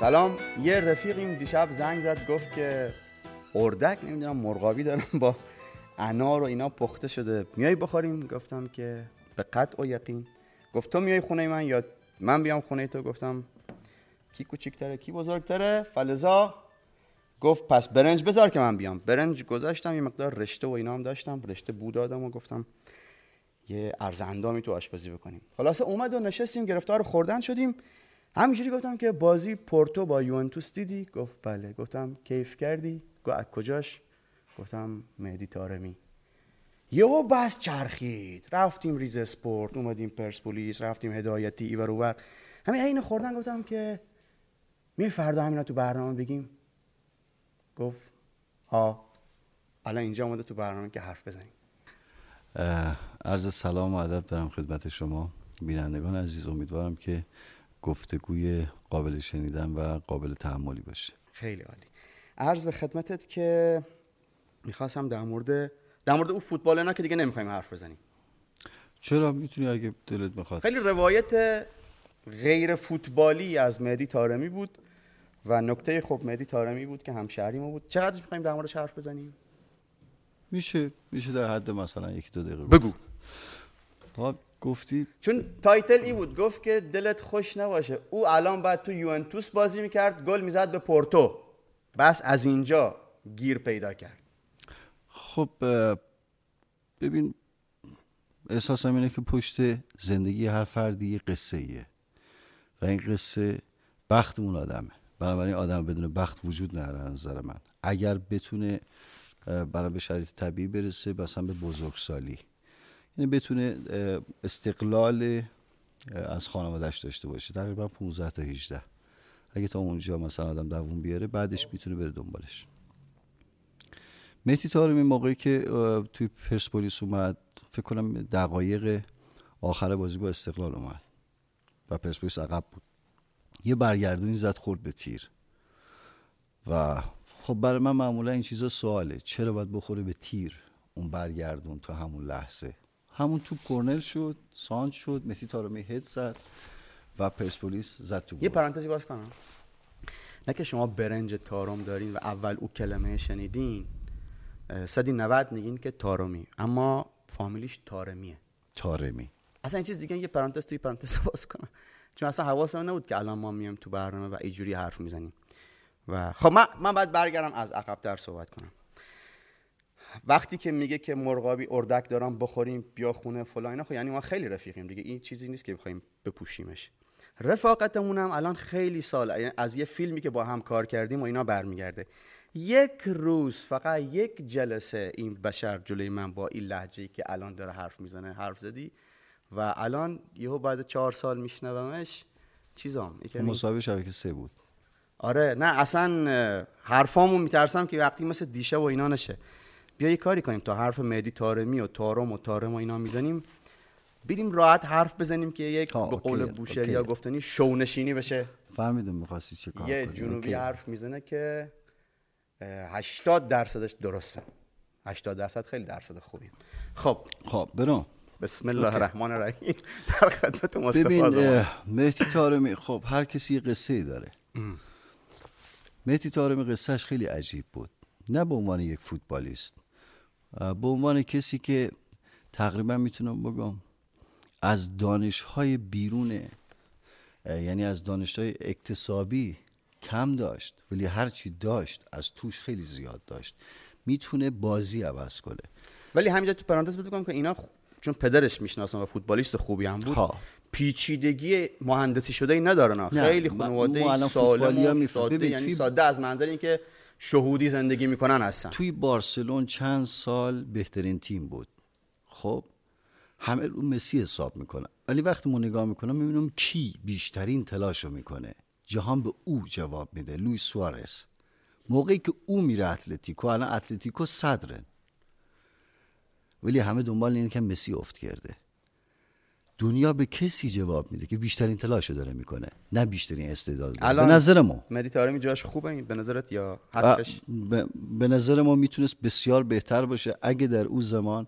سلام. یه رفیقیم دیشب زنگ زد گفت که اردک نمی‌دونم مرغابی دارم با انار و اینا پخته شده. میای بخوریم؟ گفتم که به قطع و یقین. گفت تو میای خونه من یا من بیام خونه تو؟ گفتم کی کوچیکتره کی بزرگتره؟ فلزا. گفت پس برنج بذار که من بیام. برنج گذاشتم یه مقدار رشته و اینا هم داشتم. رشته بود دادم و گفتم یه ارزندامی تو آشپزی بکنیم. خلاصه اومد و نشستیم گرفتار خوردن شدیم. همینجوری گفتم که بازی پورتو با یوونتوس دیدی؟ گفت بله. گفتم کیف کردی؟ گفت از کجاش؟ گفتم مهدی تارمی یهو بس چرخید. رفتیم ریز اسپورت اومدیم پرسپولیس رفتیم هدایتی ایور اوور. همین عین خوردن گفتم که می فردا همینا تو برنامه بگیم؟ گفت ها الان اینجا اومده تو برنامه که حرف بزنیم. عرض سلام و ادب دارم خدمت شما. بینندگان عزیز امیدوارم که گفتگوی قابل شنیدن و قابل تحملی باشه. خیلی عالی. عرض به خدمتت که می‌خواستم در مورد در مورد اون فوتبال نه که دیگه نمی‌خوایم حرف بزنیم. چرا؟ می‌تونی اگه دلت بخواد. خیلی روایت غیر فوتبالی از مهدی تارمی بود و نکته خب مهدی تارمی بود که همشهری ما بود. چقدر می‌خوایم در موردش حرف بزنیم؟ میشه میشه در حد مثلا یکی دو دقیقه بگو. خب گفتی؟ چون title ای بود گفت که دلت خوش نباشه. او الان بعد تو یوونتوس بازی می‌کرد گل می‌زد به پورتو. بس از اینجا گیر پیدا کرد. خب ببین احساسم اینه که پشت زندگی هر فردی یه قصه ایه و این قصه بختمون آدمه. بنابراین آدم بدون بخت وجود نداره نظر من. اگر بتونه برای به شرایط طبیعی برسه مثلا به بزرگسالی. یعنی بتونه استقلال از خانوادهش داشته باشه. تقریبا 15 تا 18 اگه تا اونجا مثلا آدم دووم بیاره بعدش می‌تونه بره دنبالش. مهدی تارمی موقعی که توی پرسپولیس اومد فکر کنم دقایق آخر بازی با استقلال اومد و پرسپولیس عقب بود. یه برگردونی زد خورد به تیر. و خب برای من معمولا این چیزا سواله. چرا باید بخوره به تیر؟ اون برگردون تو همون لحظه. همون توپ کرنل شد سانچ شد مسی تارمی هد زد و پرسپولیس زد تو یه پرانتزی باز کنم. نه که شما برنج تارم دارین و اول او کلمه شنیدین صدی 90 میگین که تارمی اما فامیلیش تارمیه. تارمی. اصلا این چیز دیگه یه پرانتز توی پرانتز باز کنم. چون اصلا حواسم نبود که الان ما میام تو برنامه و اینجوری حرف می‌زنیم. و خب من من باید برگردم از عقب در صحبت کنم. وقتی که میگه که مرغابی اردک دارم بخوریم بیا خونه فلان خب یعنی ما خیلی رفیقیم دیگه. این چیزی نیست که بخوایم بپوشیمش. رفاقتمون هم الان خیلی سال یعنی از یه فیلمی که با هم کار کردیم و اینا برمیگرده. یک روز فقط یک جلسه این بشر جلوی من با این لحجه که الان داره حرف می‌زنه حرف زدی. و الان یهو بعد چهار سال میشنومش چیزام؟ مسابقه شبکه سه بود. آره نه اصلا حرفامو میترسم که وقتی مثل دیشه و اینا نشه. بیا یه کاری کنیم تا حرف مهدی تارمی و تارم و تارم و اینا می‌زنیم. بریم راحت حرف بزنیم که یک به قول بوشهری یا گفتنی شونشینی بشه. فهمیدم می‌خواستی چه کار یه جنوبی حرف می‌زنه که 80 درصدش درسته. 80 درصد خیلی درصد خوبی خب. خب برو. بسم الله الرحمن الرحیم. در خدمت مصطفی ببین مهدی تارمی خب هر کسی یه قصه ای داره. مهدی تارمی قصهش خیلی عجیب بود. نه به عنوان یک فوتبالیست. به عنوان کسی که تقریبا می‌تونم بگم از دانشهای بیرون یعنی از دانشهای اکتسابی کم داشت ولی هرچی داشت از توش خیلی زیاد داشت. می‌تونه بازی عوض کنه. ولی همینجا تو پرانتز بگم که اینا چون پدرش می‌شناسم و فوتبالیست خوبی هم بود ها. پیچیدگی مهندسی شده ای ندارن خیلی خانواده سالم و ساده یعنی ساده از منظر اینکه شهودی زندگی می‌کنن هستن. توی بارسلون چند سال بهترین تیم بود. خب همه رو مسی حساب می‌کنن. ولی وقتی ما نگاه می‌کنم می‌بینم کی بیشترین تلاش رو می‌کنه. جهان به او جواب میده لویس سوارز موقعی که او میره اتلتیکو الان اتلتیکو صدرن ولی همه دنبال اینه که مسی افت کرده. دنیا به کسی جواب میده که بیشترین تلاش داره می‌کنه نه بیشترین استعداد الان به نظر ما مدیتارمی جاش خوبه به نظرت یا حقش؟ به نظر ما می‌تونست بسیار بهتر باشه. اگه در او زمان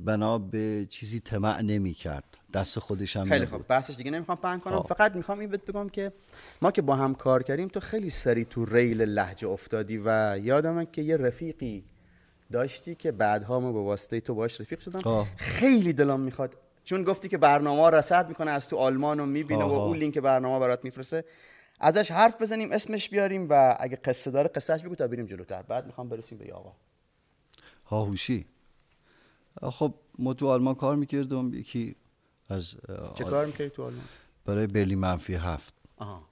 بنا به چیزی طمع نمی کرد دست خودش هم خیلی. خوب. بحثش دیگه نمی‌خوام پهن کنم. آه. فقط می‌خوام این بهت بگم که ما که با هم کار کردیم تو خیلی سری تو ریل لحجه افتادی و یادمه که یه رفیقی داشتی که بعدها ما به واسطه تو باش رفیق شدم. آه. خیلی دلم می‌خواد. چون گفتی که برنامه رصد می‌کنه از تو آلمان و می‌بینه و آها. اون لینک برنامه برات میفرسته. ازش حرف بزنیم اسمش بیاریم و اگه قصه داره قصهش بگو تا بریم جلوتر. بعد می‌خوام برسیم به آقا هاهوشی خب ما تو آلمان کار می‌کردم. یکی از چه کار می‌کردی تو آلمان؟ برای برلین منفی هفت. آها.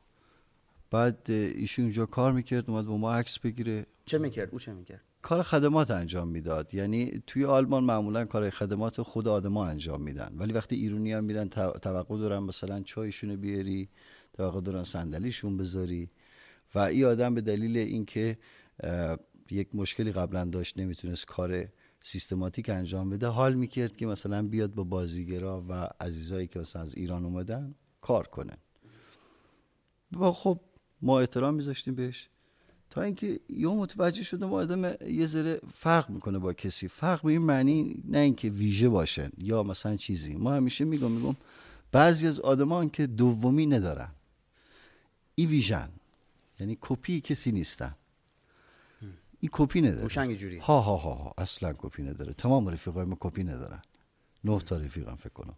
بعد ایشون اونجا کار می‌کرد اومد با ما عکس بگیره. چه می‌کرد؟ او چه می‌کرد؟ کار خدمات انجام می‌داد. یعنی توی آلمان معمولا کار خدمات خود آدما انجام میدن. ولی وقتی ایرونی ها میرن تو- توقع دارن مثلا چایشون بیاری توقع دارن صندلیشون بذاری و این آدم به دلیل اینکه یک مشکلی قبلا داشت نمی‌تونست کار سیستماتیک انجام بده حال می‌کرد که مثلا بیاد با بازیگرا و عزیزایی که مثلا از ایران اومدن کار کنه. و خب ما احترام میذاشتیم بهش. تا اینکه یه متوجه شدم آدم یه ذره فرق می‌کنه با کسی. فرق به این معنی نه اینکه ویژه باشن یا مثلا چیزی. ما همیشه میگم میگم بعضی از آدمان که دومی ندارن. ای vision. یعنی کپی کسی نیستن. این کپی نداره. جوری. ها ها ها ها. اصلا کپی نداره. تمام رفیقای ما کپی ندارن. نه تا رفیقم فکر کنم.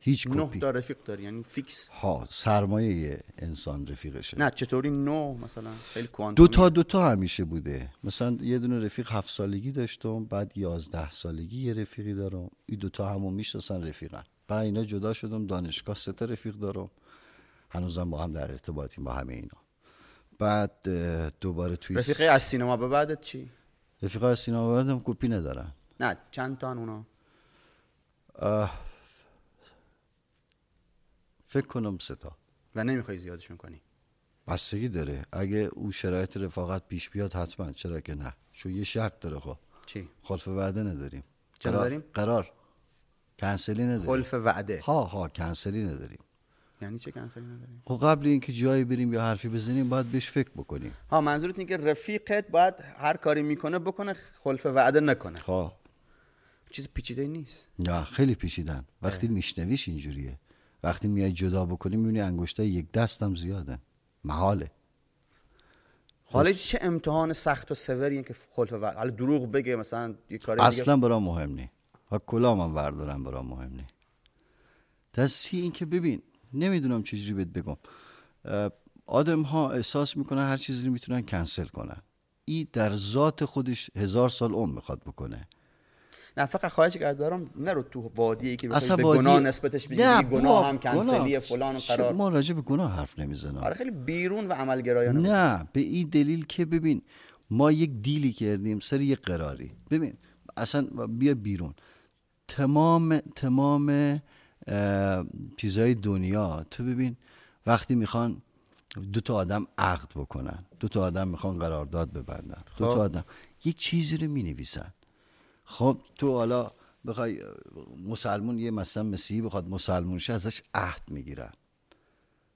هیچ نه کپی. تا رفیق داری یعنی fix. ها سرمایه انسان رفیقشه. نه چطوری نو مثلا خیلی کوانتومی دو تا دو تا همیشه بوده. مثلا یه دونه رفیق هفت سالگی داشتم بعد یازده سالگی یه رفیقی دارم. این دوتا همون می‌شناسن رفیقن. بعد اینا جدا شدم دانشگاه سه تا رفیق دارم. هنوزم با هم در ارتباطیم با همه اینا. بعد دوباره توی رفیقی از سینما به بعدت چی؟ رفیق از سینما بعدم کپی ندارن. نه چند تا اونا فکر کنم سه تا. و نمی‌خوای زیادشون کنی. بستگی داره. اگه او شرایط رفاقت پیش بیاد حتما. چرا که نه؟ چون یه شرط داره خب. چی؟ خلف وعده نداریم. چرا قرار- داریم؟ قرار. کنسلی نداریم. خلف وعده. ها ها کنسلی نداریم. یعنی چه کنسلی نداریم؟ خب قبل اینکه جایی بریم یا حرفی بزنیم باید بهش فکر بکنیم. ها منظورت اینه که رفیقت باید هر کاری می‌کنه بکنه خلف وعده نکنه. ها. چیز پیچیده نیست. نه خیلی پیچیدن. وقتی میشنویش اینجوریه. وقتی میای جدا بکنی می‌بینی انگشتای یک دستم زیاده. محاله. حالا چه امتحان سخت و سوریه که خلف وعده حالا دروغ بگه مثلا یه کاری اصلا برام مهم نی. ها کلا من وردارم برام مهم نی. دستی این که ببین نمی‌دونم چجوری بهت بگم. آدم ها احساس می‌کنن هر چیزی می‌تونن کنسل کنن. ای در ذات خودش هزار سال عمر می‌خواد بکنه. نه فقط خواهش دارم نرو تو وادی ای که به وادی- گناه نسبتش بگی گناه هم کنسلی. فلان و قرار ما راجع به گناه حرف نمی‌زنم آره خیلی بیرون و عملگرایانه. نه به این دلیل که ببین ما یک دیلی کردیم سر یک قراری ببین اصلا بیا بیرون تمام تمام چیزهای دنیا تو ببین وقتی می‌خوان دو تا آدم عقد بکنن دو تا آدم می‌خوان قرارداد ببندن دو خب. تا آدم یک چیزی رو می‌نویسن خب تو حالا بخوای مسلمون یه مثلا مسیحی بخواد مسلمون شه ازش عهد می‌گیرن.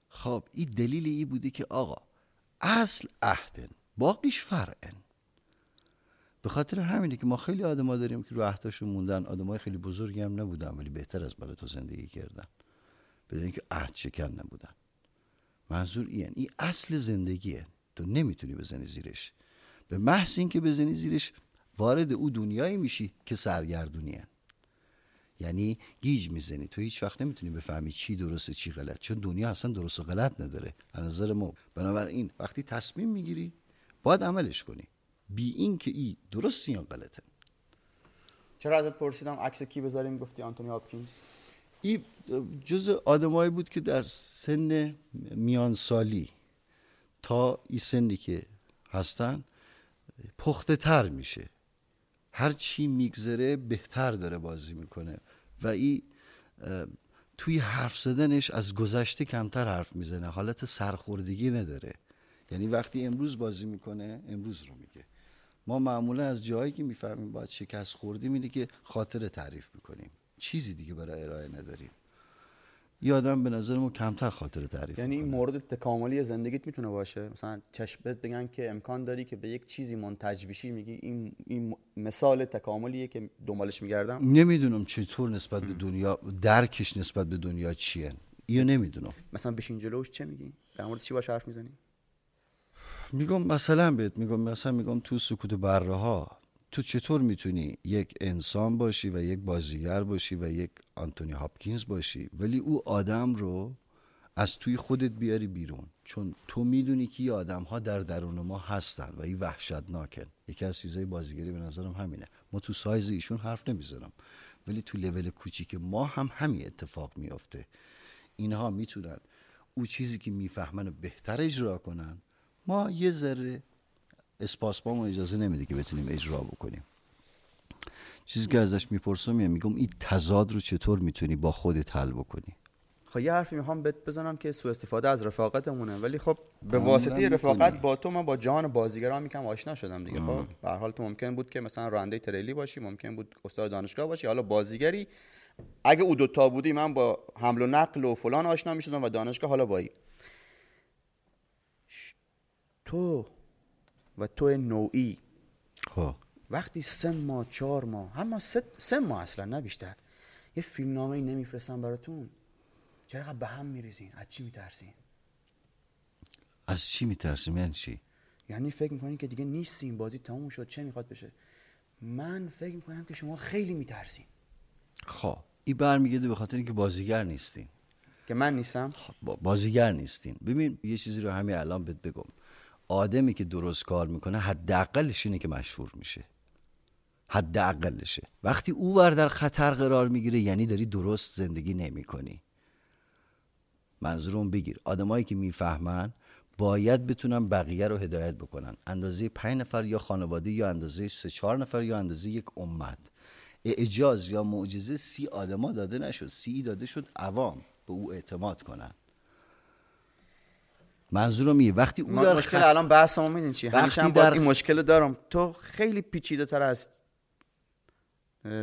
خب این دلیل ای بوده که آقا اصل عهدن باقیش فرعن. به خاطر همینه که ما خیلی آدما داریم که رو عهداشون موندن. آدمای خیلی بزرگی هم نبودن ولی بهتر از برای تو زندگی کردن. بدون اینکه عهد شکن نبودن. منظور این این اصل زندگیه. تو نمی‌تونی بزنی زیرش. به محض اینکه بزنی زیرش وارد او دنیایی میشی که سرگردونیه یعنی گیج می‌زنی. تو هیچ وقت نمی‌تونی بفهمی چی درسته چی غلط. چون دنیا اصلا درست و غلط نداره. از نظر ما. بنابراین وقتی تصمیم می‌گیری باید عملش کنی. بی این که ای درست یا غلطه. چرا ازت پرسیدم عکس کی بذاریم؟ گفتی آنتونی هاپکینز. این جز آدمایی بود که در سن میان سالی تا این سنی که هستن پخته تر میشه. هر چی میگذره بهتر داره بازی می‌کنه. و اه، توی حرف زدنش از گذشته کمتر حرف می‌زنه. حالت سرخوردگی نداره. یعنی وقتی امروز بازی می‌کنه امروز رو میگه. ما معمولا از جایی که می‌فهمیم باید شکست خوردیم اینه که خاطر تعریف می‌کنیم. چیزی دیگه برای ارائه نداریم. یه آدم به نظر ما کمتر خاطره تعریف یعنی این. مورد تکاملی زندگیت می‌تونه باشه؟ مثلا چشمت بگن که امکان داری که به یک چیزی منتج بشی میگی این این مثال تکاملیه که دنبالش میگردم؟ نمی‌دونم چطور نسبت به دنیا درکش نسبت به دنیا چیه. یا نمی‌دونم. مثلا بشین جلوش چه میگی؟ در مورد چی باش حرف می‌زنی؟ میگم مثلا بهت میگم مثلا میگم تو سکوت بره ها تو چطور می‌تونی یک انسان باشی و یک بازیگر باشی و یک آنتونی هاپکینز باشی ولی او آدم رو از توی خودت بیاری بیرون؟ چون تو می‌دونی که یه آدم ها در درون ما هستن و این وحشتناکن. یکی از چیزای بازیگری به نظرم همینه. ما تو سایز ایشون حرف نمی‌زنم ولی تو لول کوچیک ما هم همین اتفاق میافته. اینها می‌تونن او چیزی که می‌فهمن بهتر اجرا کنن ما یه ذره اسپاسپام اجازه نمیده که بتونیم اجرا بکنیم. چیزی که ازش می‌پرسم میگم میگم این تضاد رو چطور می‌تونی با خودت حل بکنی؟ خب یه حرفی می‌خوام بهت بزنم که سوء استفاده از رفاقتمونه ولی خب به واسطه. رفاقت با تو من با جهان بازیگران میکم آشنا شدم دیگه. خب به هر حال تو ممکن بود که مثلا راننده تریلی باشی ممکن بود استاد دانشگاه باشی حالا بازیگری. اگه او دوتا بودی من با حمل و نقل و فلان آشنا می‌شدم و دانشگاه حالا با این ش- تو و تو نوعی. خب. وقتی سه ماه چهار ماه هم سه, سه ماه اصلا نه بیشتر. یه فیلم نامه ای نمیفرستم براتون. چرا به هم میریزین؟ از چی میترسین؟ از چی میترسیم؟ یعنی چی؟ یعنی فکر می‌کنین که دیگه نیستین بازی تموم شد چه می‌خواد بشه؟ من فکر می‌کنم که شما خیلی میترسین. خب. این برمیگرده به خاطر اینکه بازیگر نیستین. که من نیستم؟ با- بازیگر نیستین. ببین یه چیزی رو همین الان بهت بگم. آدمی که درست کار می‌کنه حداقلش اینه که مشهور میشه. حداقلشه. وقتی او ور در خطر قرار می‌گیره یعنی داری درست زندگی نمی‌کنی. منظورم بگیر. آدمایی که می‌فهمن باید بتونن بقیه رو هدایت بکنن. اندازه پنج نفر یا خانواده یا اندازه سه چهار نفر یا اندازه یک امت. اعجاز یا معجزه سی آدما داده نشد. سی داده شد عوام. به او اعتماد کنن. منظورم اینه. وقتی او ما در مشکل خط- الان بحثمو میدین چی؟ وقتی همیشه هم در- با این مشکل دارم. تو خیلی پیچیده تر از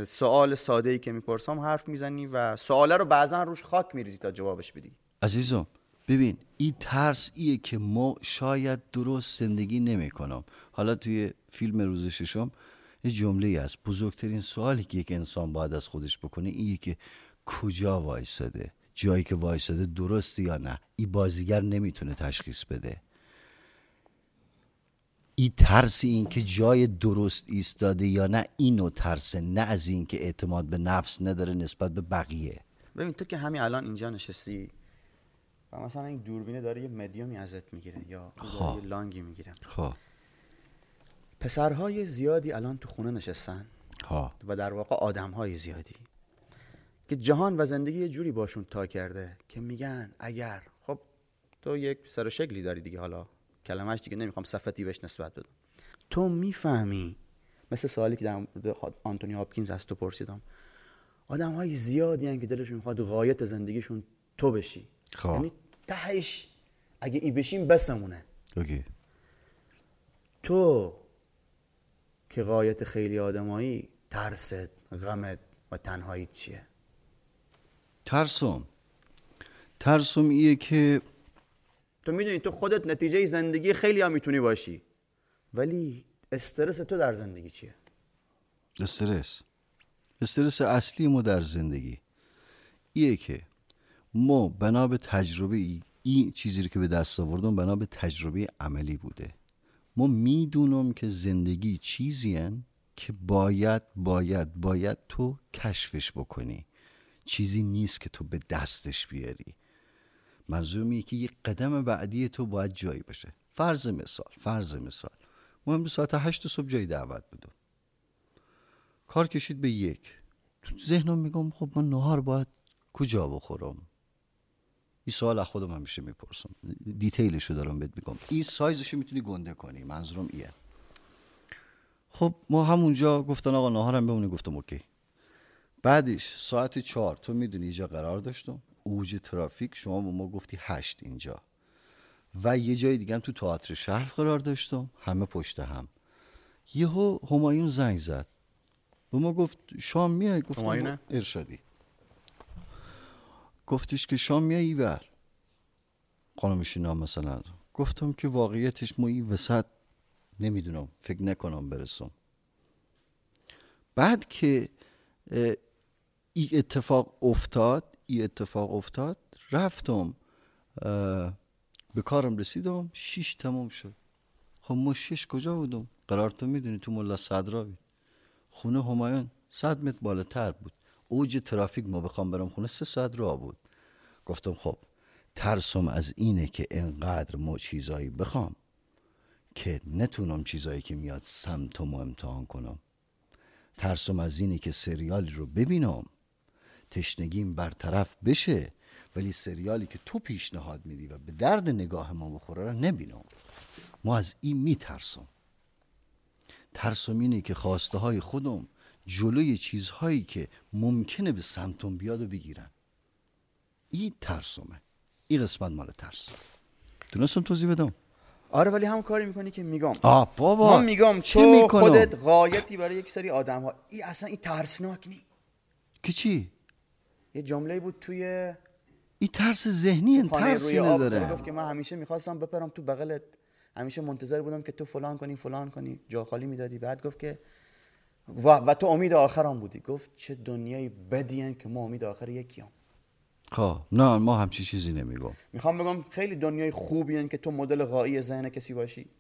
سوال ساده ای که می‌پرسم حرف می‌زنی و سواله رو بعضا روش خاک میریزی تا جوابش بدی. عزیزم ببین این ترس ایه که ما شاید درست زندگی نمی کنم حالا توی فیلم روز ششم یه جمله ای هست. بزرگترین سوالی که یک انسان باید از خودش بکنه ایه که کجا وایساده؟ جایی که وایساده درسته یا نه؟ این بازیگر نمی‌تونه تشخیص بده. این ترس این که جای درست ایستاده یا نه اینو ترسه نه از این که اعتماد به نفس نداره نسبت به بقیه. ببین تو که همین الان اینجا نشستی و مثلا این دوربینه داره یه مدیومی ازت می‌گیره یا خب. یه لانگی می‌گیره. خب. پسرهای زیادی الان تو خونه نشستن ها و در واقع آدمهای زیادی. که جهان و زندگی یه جوری باشون تا کرده که میگن اگر. خب تو یک سر و شکلی داری دیگه حالا. کلمش دیگه نمی‌خوام صفتی بهش نسبت بدم. تو می‌فهمی مثل سوالی که در مورد آنتونی هاپکینز از تو پرسیدم. آدم های زیادی هن که دلشون می‌خواد غایت زندگیشون تو بشی. خب. یعنی تهش. اگه ای بشیم بسمونه. اوکی. تو که غایت خیلی آدمایی ترست غمت و تنهایی چیه؟ ترسم ترسم ایه که تو می‌دونی تو خودت نتیجه زندگی خیلی هم می‌تونی باشی ولی استرس تو در زندگی چیه؟ استرس. استرس اصلی ما در زندگی. ایه که ما بنا به تجربه ای این چیزی رو که به دست آوردم بنا به تجربه عملی بوده. ما می‌دونم که زندگی چیزی هن که باید باید باید تو کشفش بکنی. چیزی نیست که تو به دستش بیاری. منظورم اینه که یک قدم بعدی تو باید جایی باشه. فرض مثال فرض مثال. امروز ساعت هشت صبح جایی دعوت بدم. کار کشید به یک. تو ذهنم میگم خب من نهار باید کجا بخورم؟ این سوال از خودم همیشه می‌پرسم. detail شو دارم بهت میگم. این سایزشو می‌تونی گنده کنی. منظورم ایه خب ما همونجا گفتن آقا نهارم بمونه گفتم اوکی. بعدش ساعت چهار تو می‌دونی اینجا قرار داشتم اوج ترافیک شما به ما گفتی هشت اینجا. و یه جای دیگه هم تو تئاتر شهر قرار داشتم همه پشت هم. یهو همایون زنگ زد. به ما گفت شام میای؟ همایونه؟ ارشادی. گفتش که شام میای ایور خانم شینا مثلا گفتم که واقعیتش ما این وسط نمی‌دونم فکر نکنم برسم. بعد که ای اتفاق افتاد ای اتفاق افتاد رفتم به کارم رسیدم شیش تمام شد. خب ما شش کجا بودم؟ قرار تو می‌دونی تو ملا صدراوی. خونه همایون صد متر بالاتر بود. اوج ترافیک ما بخوام برم خونه سه ساعت راه بود. گفتم خب ترسم از اینه که انقدر ما چیزایی بخوام که نتونم چیزایی که میاد سمتم و امتحان کنم. ترسم از اینه که سریالی رو ببینم. تشنگیم برطرف بشه ولی سریالی که تو پیشنهاد میدی و به درد نگاه ما بخوره رو نبینم. ما از این میترسم. ترسم اینه که خواسته های خودم جلوی چیزهایی که ممکنه به سمتم بیاد و بگیرن. این ترسمه. این قسمت مال ترس. تونستم توضیح بدم؟ آره ولی هم کاری می‌کنی که میگم. آه بابا ما میگم چه تو می‌کنم؟ خودت قایتی برای یک سری آدم ها این اصلا این ترسناک نی. که چی؟ یه جمله بود توی این ترس ذهنی این ترسی نداره. گفت که من همیشه می‌خواستم بپرم تو بغلت همیشه منتظر بودم که تو فلان کنی فلان کنی جا خالی می‌دادی. بعد گفت که و, و تو امید آخرم بودی. گفت چه دنیای بدی که ما امید آخر یکیم خب نه ما همچی چیزی نمیگم می‌خوام بگم خیلی دنیای خوبی که تو مدل غایی ذهن کسی باشی.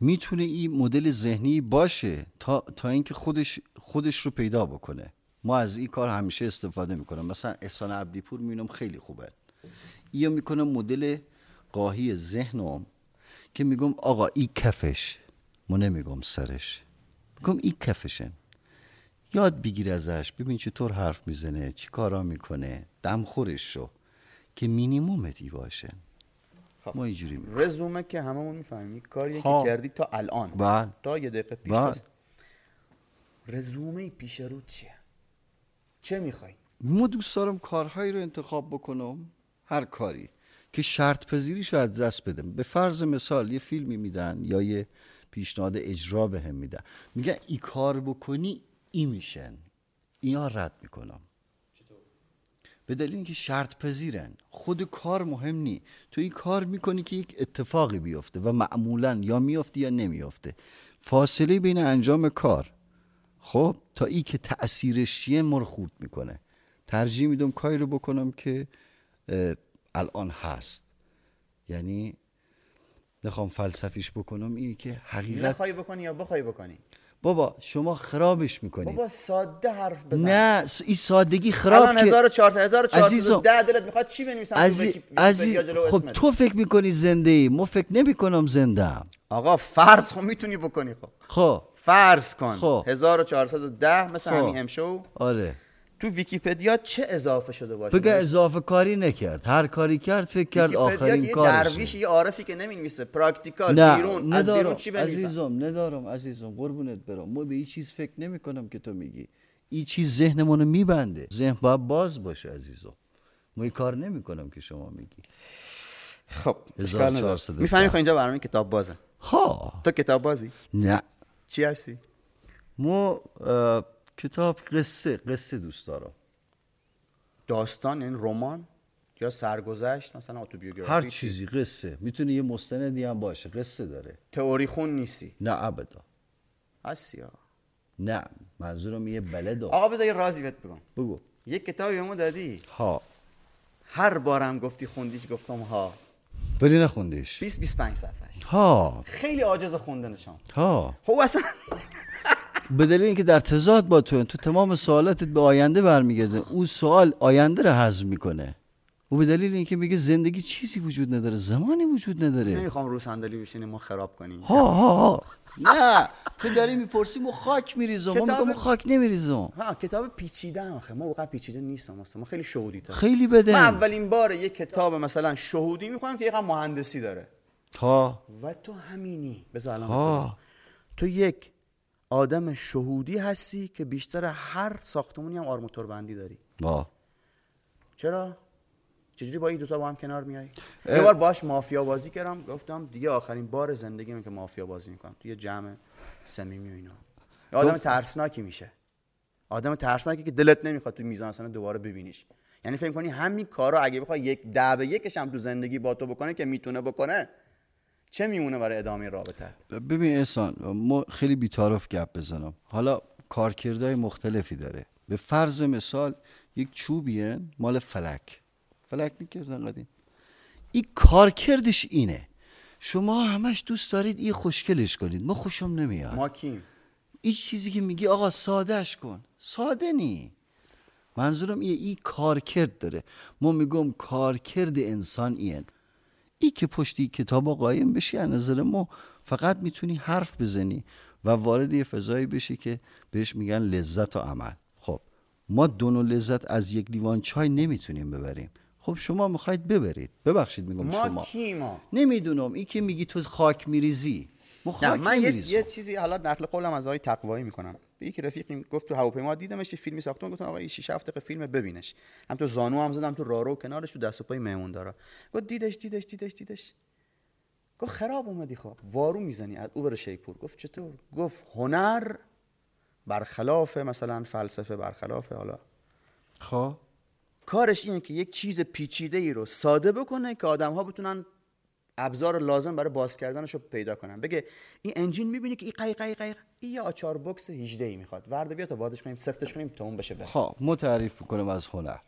می‌تونه این مدل ذهنی باشه تا تا اینکه خودش خودش رو پیدا بکنه. ما از این کار همیشه استفاده می‌کنم. مثلا احسان عبدیپور می‌بینم خیلی خوبه. یا می‌کنم مدل قاهی ذهنم که میگم آقا این کفش. ما نمیگم سرش. میگم این کفشه یاد بگیر ازش. ببین چطور حرف می‌زنه چی کارا می‌کنه. دمخورش شو. که مینیمومت ای باشه. خب. ما اینجوری می‌کنیم. رزومه که هممون می‌فهمیم. کاریه. که کردی تا الان. بله. تا یه دقیقه پیش بله. رزومه پیش رو چیه؟ چه می‌خوای؟ ما دوست دارم کارهایی رو انتخاب بکنم هر کاری که شرط پذیریش رو از دست بدم. به فرض مثال یه فیلمی میدن یا یه پیشنهاد اجرا به هم میدن. میگن ای کار بکنی ای میشن. اینا رد می‌کنم. به دلیل اینکه شرط پذیرن. خود کار مهم نی. تو این کار می‌کنی که یک اتفاقی بیفته و معمولا یا میفته یا نمیفته فاصله بین انجام کار خب تا ای که تأثیرش چیه ما رو خورد می‌کنه. ترجیح میدم کاری رو بکنم که الان هست. یعنی نخوام فلسفیش بکنم این که حقیقت نخوای بکنی یا بخوای بکنی؟ بابا شما خرابش می‌کنید. بابا ساده حرف بزن. نه این سادگی خراب الان که 1400 1400 عزیزم- ده دلت می‌خواد چی بنویسم؟ عزیز عزیز خب؟ تو فکر می‌کنی زنده ای؟ ما فکر نمی‌کنم زنده ام آقا فرض خب می‌تونی بکنی خب. خب. فرض کن. خب. 1410 مثل خب. همین امشو آره. تو ویکیپدیا چه اضافه شده باشه؟ بگه. اضافه کاری نکرد. هر کاری کرد فکر کرد آخرین یه کارش درویش یه عارفی که نمی‌نویسه. پراکتیکال نه بیرون از بیرون چی بنویسم عزیزم ندارم عزیزم. قربونت برم. ما به این چیز فکر نمی کنم که تو میگی. این چیز ذهنمونو میبنده. ذهن باید باز باشه عزیزم. ما این کار نمی کنم که شما میگی. خب اشکال نداره 1410. می‌فهمی خب اینجا برنامه کتاب بازه. ها. تو کتاب بازی؟ نه. چی هستی؟ ما اه، کتاب قصه قصه دوست دارم. داستان یعنی رمان؟ یا سرگذشت مثلا اتوبیوگرافی؟ هر چی؟ چیزی قصه. می‌تونه یه مستندی هم باشه قصه داره. تئوری خون نیستی؟ نه ابدا. هستی ها. نه منظورم یه بلد آقا بذار یه رازی بهت بگم. بگو. یک کتابی به ما دادی. ها. هر بارم گفتی خوندیش گفتم ها. ولی نخوندیش. 20 25 صفحش ها. خیلی عاجز خوندنشان ها. خب اصلا به دلیل اینکه در تضاد با تو تو تمام سوالاتت به آینده برمیگرده. اون سوال آینده رو هضم می‌کنه. و به دلیل اینکه میگه زندگی چیزی وجود نداره زمانی وجود نداره. نمی‌خوام رو صندلی بشینیم ما خراب کنیم. ها ها ها. نه. تو داری می‌پرسی ما خاک میریزم. ما کتاب- میگم ما خاک نمیریزم. ها کتاب پیچیده آخه. ما واقعا پیچیده نیستم اصلا ما خیلی شهودی تر خیلی بده من اولین بار یک کتاب مثلا شهودی می‌خونم که یکم مهندسی داره. ها. و تو همینی. بذار الان. تو یک آدم شهودی هستی که بیشتر هر ساختمونی هم آرماتور بندی داری. وا. چرا؟ چجوری با این دوتا با هم کنار میای. یه بار باش مافیا بازی کردم گفتم دیگه آخرین بار زندگیمه که مافیا بازی می‌کنم. توی جمع صمیمی و اینا. یه آدم ترسناکی میشه. آدم ترسناکی که دلت نمی‌خواد تو میزان اصلا دوباره ببینیش. یعنی فکر کنی همین کارا اگه بخوای یک ده به یکش هم تو زندگی با تو بکنه که می‌تونه بکنه چه میمونه برای ادامه رابطه؟ ببین احسان ما خیلی بیتارف گپ بزنم. حالا کارکردهای مختلفی داره. به فرض مثال یک چوبیه مال فلک. فلک می‌کردن قدیم. این کارکردش اینه. شما همش دوست دارید این خوشکلش کنید. ما خوشم نمیاد. ما کیم؟ این چیزی که میگی آقا سادهش کن. ساده نی. منظورم ایه ای کارکرد داره. ما میگم کارکرد انسان این. ای که پشتی کتاب قایم بشی از نظر ما فقط می‌تونی حرف بزنی و وارد یه فضایی بشی که بهش میگن لذت و عمل. خب ما دونو لذت از یک لیوان چای نمی‌تونیم ببریم. خب شما می‌خواید ببرید. ببخشید میگم ما شما. کی ما نمی‌دونم. این که میگی تو خاک میریزی. ما نه خاک من یه. یه چیزی حالا نقل قولم از آقای تقوایی می‌کنم. یکی رفیقی گفت تو هواپیما دیدمش یه فیلمی ساختم گفتم آقا این 6 7 دقیقه فیلم ببینش. هم تو زانو هم زدم تو رارو کنارش تو دست و پای مهمون داره. گفت دیدش دیدش دیدش دیدش. گفت خراب اومدی خب. وارو می‌زنی از او بره شیپور. گفت چطور؟ گفت هنر برخلاف مثلا فلسفه برخلاف حالا. خب. کارش اینه که یک چیز پیچیده ای رو ساده بکنه که آدم ها بتونن ابزار لازم برای باز کردنش رو پیدا کنن. بگه این انجین می‌بینی که این قیق قیق قیق این یه آچار بکس 18 ای می‌خواد. ورده بیا تا بادش کنیم سفتش کنیم تا بشه بره خب ما تعریف کنم از هنر.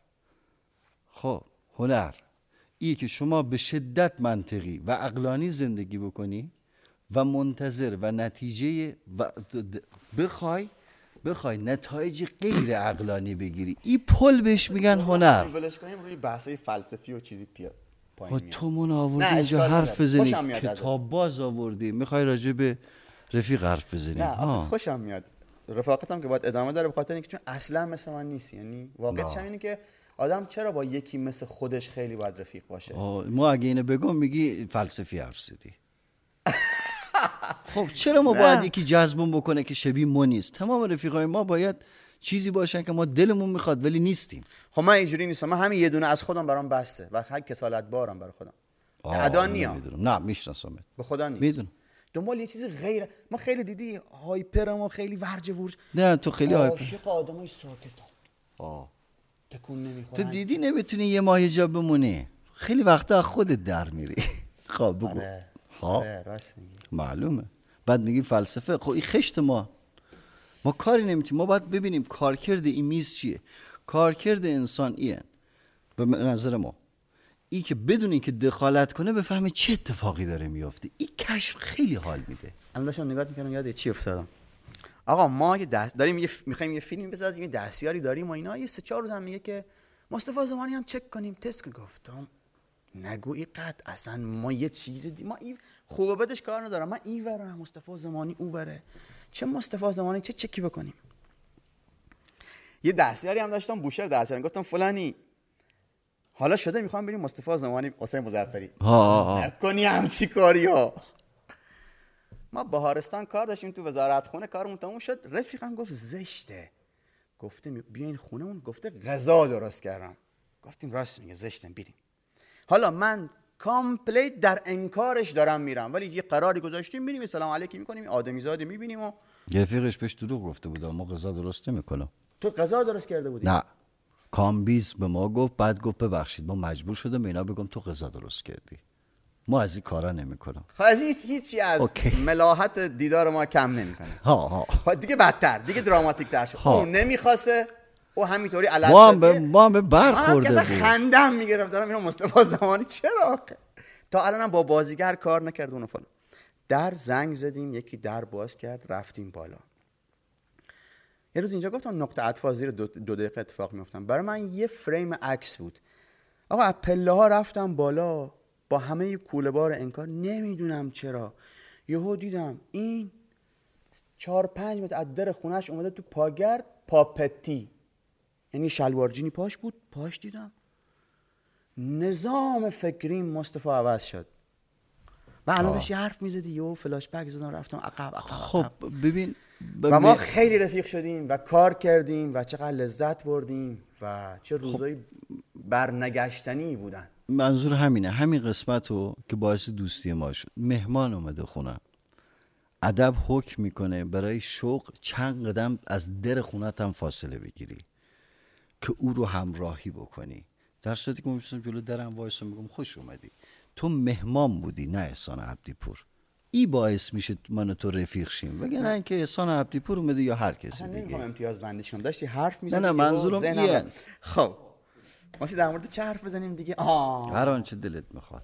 خب هنر. ای که شما به شدت منطقی و اقلانی زندگی بکنی و منتظر و نتیجه و بخوای بخوای نتایج غیر اقلانی بگیری. این پل بهش میگن هنر. ولش کنیم روی بحث فلسفی و چیزی پیا و پایین میاد. تو من آوردی نه، اینجا حرف. بزنی. کتاب باز آوردی. می‌خوای راجع به رفیق حرف بزنی. نه. خوشم میاد. رفاقتم که باید ادامه داره به خاطر اینکه چون اصلا مثل من نیست. یعنی واقعیتش اینه که آدم چرا با یکی مثل خودش خیلی باید رفیق باشه؟ آه، ما اگه اینو بگم میگی فلسفی حرف زدی. خب چرا ما باید یکی جذبون بکنه که شبیه ما نیست؟ تمام رفیقای ما باید چیزی باشن که ما دلمون می‌خواد ولی نیستیم. خب من اینجوری نیستم. من همین یه دونه از خودم برام بسته و هر کسالت بارم برای خودم. ادا نیام نمی‌دونم نه میشناسمت. به خدا نیست. می‌دونم. دنبال یه چیز غیر ما خیلی دیدی هایپرم و خیلی ورج ورج. نه تو خیلی هایپر. عاشق آدمای ساکت. آه. تکون تو نمی‌خورن دیدی نمی‌تونی یه ماه جا بمونی؟ خیلی وقتا خودت در میری. خب بگو. آره. ها؟ راست معلومه. بعد میگی فلسفه. خب این خشت ما. ما کاری نمی‌تونیم. ما باید ببینیم کارکرد این میز چیه. کارکرد انسان ایه. به نظر ما. ای که بدون اینکه دخالت کنه بفهمه چه اتفاقی داره میافته. این کشف خیلی حال میده. الان داشتم نگاه می‌کردم یاد چی افتادم؟ آقا ما یه دست داریم یه می‌خوایم یه فیلمی بسازیم یه دستیاری داریم و اینا یه سه چهار روز هم میگه که مصطفی زمانی هم چک کنیم تست کنیم. گفتم نگو این قد اصلا ما یه چیز دی ما این خوبه بدش کار ندارم. من این ورم مصطفی زمانی او وره چه مصطفی زمانی؟ چه چکی بکنیم؟ یه دستیاری هم داشتم بوشهر دستیاری. گفتم فلانی. حالا شده می‌خوام بریم مصطفی زمانی حسین مظفری. نکنی همچی کاری ها. ما بهارستان کار داشتیم تو وزارت خونه کارمون تموم شد. رفیقم گفت زشته. گفته بیاین خونمون گفته غذا درست کردم. گفتیم راست میگه زشته بریم. حالا من complete در انکارش دارم میرم ولی یه قراری گذاشتیم میریم سلام علیکی می‌کنیم آدمی زاده می‌بینیم و رفیقش بهش دروغ گفته بود ما غذا درست نمی‌کنم. تو غذا درست کرده بودی؟ نه. کامبیز به ما گفت بعد گفت ببخشید ما مجبور شدم اینا بگم تو غذا درست کردی. ما از این کارا نمی‌کنم. خب از هیچ هیچی از اوکی. ملاحت دیدار ما کم نمی‌کنه. ها ها. خب دیگه بدتر دیگه دراماتیک تر شد. ها. اون نمی‌خواسته او همینطوری ما هم به ما هم به برخورده بود خندم می‌گرفت دارم اینو مصطفی زمانی چرا آخه؟ تا الانم با بازیگر کار نکرد اونو فلان. در زنگ زدیم یکی در باز کرد رفتیم بالا. یه روز اینجا گفتم نقطه عطف زیر دو, دو دقیقه اتفاق میفتم برای من یه فریم عکس بود. آقا از پله ها رفتم بالا با همه کوله بار انکار. نمی‌دونم چرا. یهو دیدم این چهار پنج متر از در خونهش اومده تو پاگرد پاپتی. یعنی شلوارجینی پاش بود پاش دیدم. نظام فکریم مصطفی عوض شد. و الان. داشتی حرف می‌زدی یهو فلاش بک زدم رفتم عقب عقب خب. ببین و ما خیلی رفیق شدیم و کار کردیم و چقدر لذت بردیم و چه روزای برنگشتنی بودن. منظور همینه. همین قسمت رو که باعث دوستی ما شد. مهمان اومده خونه. ادب حکم می‌کنه برای شوق چند قدم از در خونت هم فاصله بگیری. که او رو همراهی بکنی. در صورتی که میشم جلو درم وایسا میگم خوش اومدی. تو مهمان بودی نه احسان عبدی پور ای باعث میشه من و تو رفیق شیم. وگه نه. اینکه احسان عبدی پور اومده یا هر کسی دیگه. امتیاز بندیش کنم داشتی حرف نه می‌زدی نه منظورم ایه خب. واسه در مورد چه حرف بزنیم دیگه؟ آه. هر آنچه دلت می‌خواد.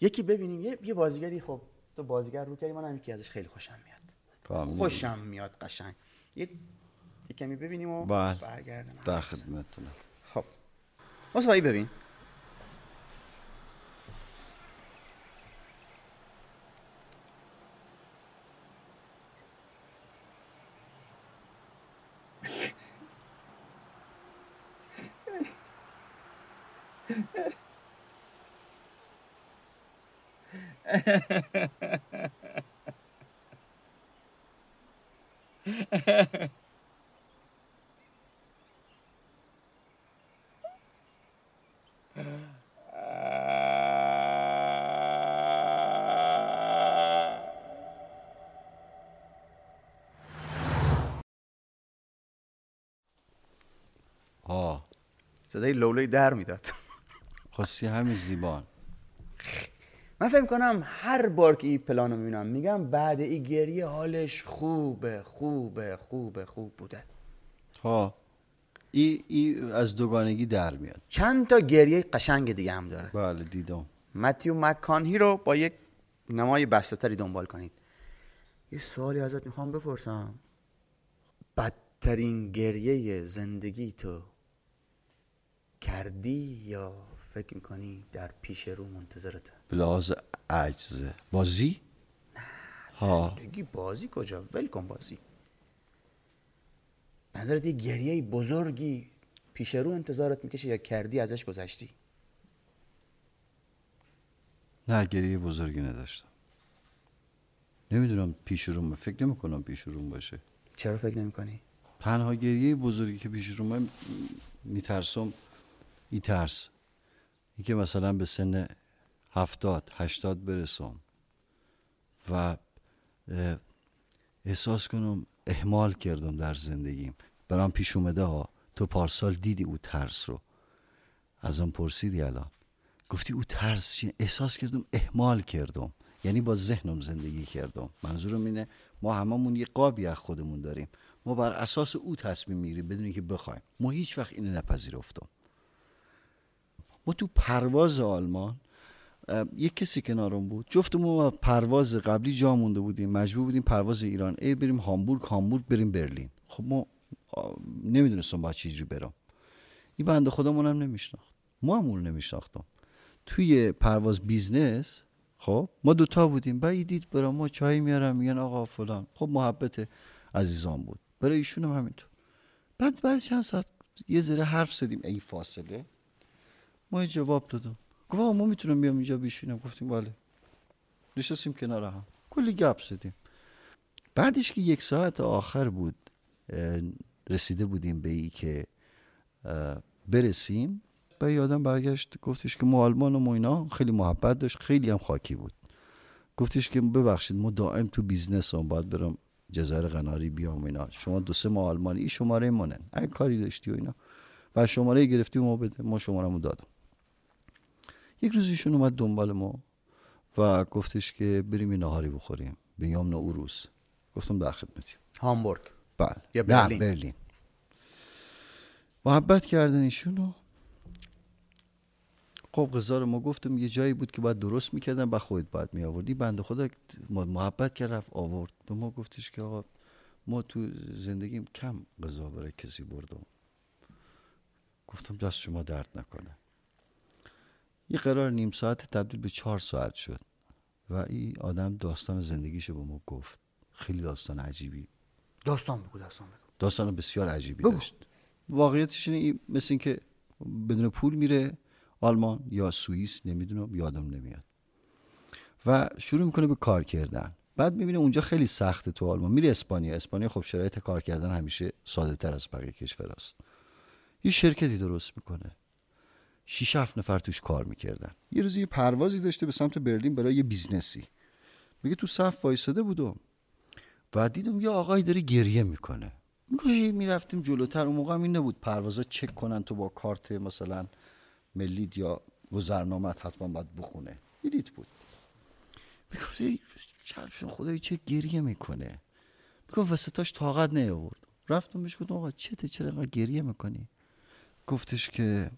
یکی ببینیم. یه, یه بازیگری خب تو بازیگر رو کردی. منم یکی ازش خیلی خوشم میاد. کامل. خوشم میاد قشنگ. یه کمی ببینیم و بله. برگردم در خدمتتونم. خب. مصطفی ببین آه صدای لولوی در می‌داد. خواستی همین زیبان. من فکر کنم هر بار که این پلانو می‌بینم میگم بعد این گریه حالش خوبه خوبه خوبه خوب بوده. ها ای, ای از دوگانگی در میاد. چند تا گریه قشنگ دیگه هم داره. بله دیدم. متیو مکانهی رو با یک نمای بسته دنبال کنید. یه سوالی ازت می‌خوام بپرسم. بدترین گریه زندگی تو کردی یا فکر می‌کنی در پیش رو منتظرته؟ بلاز عجزه. بازی؟ ها زندگی بازی کجا؟ ول کن بازی. نظرت یه گریه بزرگی پیش رو انتظارت می‌کشه یا کردی ازش گذشتی؟ نه گریه بزرگی نداشتم. نمی‌دونم پیش روم فکر نمی کنم پیش روم باشه. چرا فکر نمی‌کنی؟ تنها گریه بزرگی که پیش رومه میترسم ای ترس. این که مثلا به سن هفتاد هشتاد برسم و احساس کنم احمال کردم در زندگیم. برام پیش اومده ها. تو پارسال دیدی او ترس رو. ازم پرسیدی الان. گفتی او ترس چیه احساس کردم احمال کردم. یعنی با ذهنم زندگی کردم. منظورم اینه ما هممون یه قابی از خودمون داریم. ما بر اساس او تصمیم می‌گیریم بدون که بخوایم. ما هیچ وقت اینو نپذیرفتم. ما تو پرواز آلمان یک کسی کنارم بود. جفتمون با پرواز قبلی جا مونده بودیم. مجبور بودیم پرواز ایران ای بریم هامبورگ هامبورگ بریم برلین. خب ما نمی‌دونستم باید چجوری برم. این بنده خودمون هم نمیشناخت. ما هم اون نمیشناختم. توی پرواز business خب ما دوتا بودیم. بعد دید برای ما چای میارن میگن آقا فلان. خب محبت عزیزان بود. برای ایشون هم همینطور. بعد بعد چند ساعت یه ذره حرف زدیم. ای فاصله. ما جواب دادم. گفت ما می‌تونم بیام اینجا بشینم گفتیم بله. نشستیم کنار هم. کلی گپ زدیم. بعدش که یک ساعت آخر بود رسیده بودیم به ای که برسیم و یادم برگشت گفتش که ما آلمان و اینا. خیلی محبت داشت. خیلی هم خاکی بود. گفتش که ببخشید ما دائم تو business هم باید برم جزایر قناری بیام اینا. شما دو سه ماه آلمانی شماره منن اگه کاری داشتی و اینا. و شماره گرفتی و ما بده. ما شماره دادم. یک روز ایشون اومد دنبال ما و گفتش که بریم یه نهاری بخوریم. به یامن اوروس. گفتم در خدمتی هامبورگ. بله. یا نه، برلین. برلین. محبت کردن ایشونو. خب غذا رو ما گفتم یه جایی بود که باید درست می‌کردن و خودت باید میآوردی. بنده خدا محبت کرد رفت آورد. به ما گفتش که آقا ما تو زندگیم کم غذا برای کسی بردم. گفتم دست شما درد نکنه. یه قرار نیم ساعت تبدیل به چهار ساعت شد و این آدم داستان زندگیشو به ما گفت. خیلی داستان عجیبی. داستان بگو داستان بگو. داستان بسیار عجیبی بگو. داشت. واقعیتش اینه این مثل اینکه بدون پول میره آلمان یا سوئیس نمی‌دونم یادم نمیاد. و شروع می‌کنه به کار کردن. بعد می‌بینه اونجا خیلی سخته تو آلمان. میره اسپانیا. اسپانیا خب شرایط کار کردن همیشه ساده تر از بقیه کشوراست یه شرکتی درست می‌کنه. شیش هفت نفر توش کار می‌کردن. یه روز یه پروازی داشته به سمت برلین برای یه business ی. میگه تو صف وایساده بودم. و دیدم یه آقایی داره گریه می‌کنه. میگه می‌رفتیم جلوتر. اون موقع هم این نبود پروازا چک کنن تو با کارت مثلا ملیت یا گذرنامت حتما باید بخونه. بلیت بود. می‌گفت ای چرشون خدایی چه گریه می‌کنه. می‌گفت وسطاش طاقت نیاورد. رفتم بهش گفتم آقا چته چرا گریه می‌کنی؟ گفتش که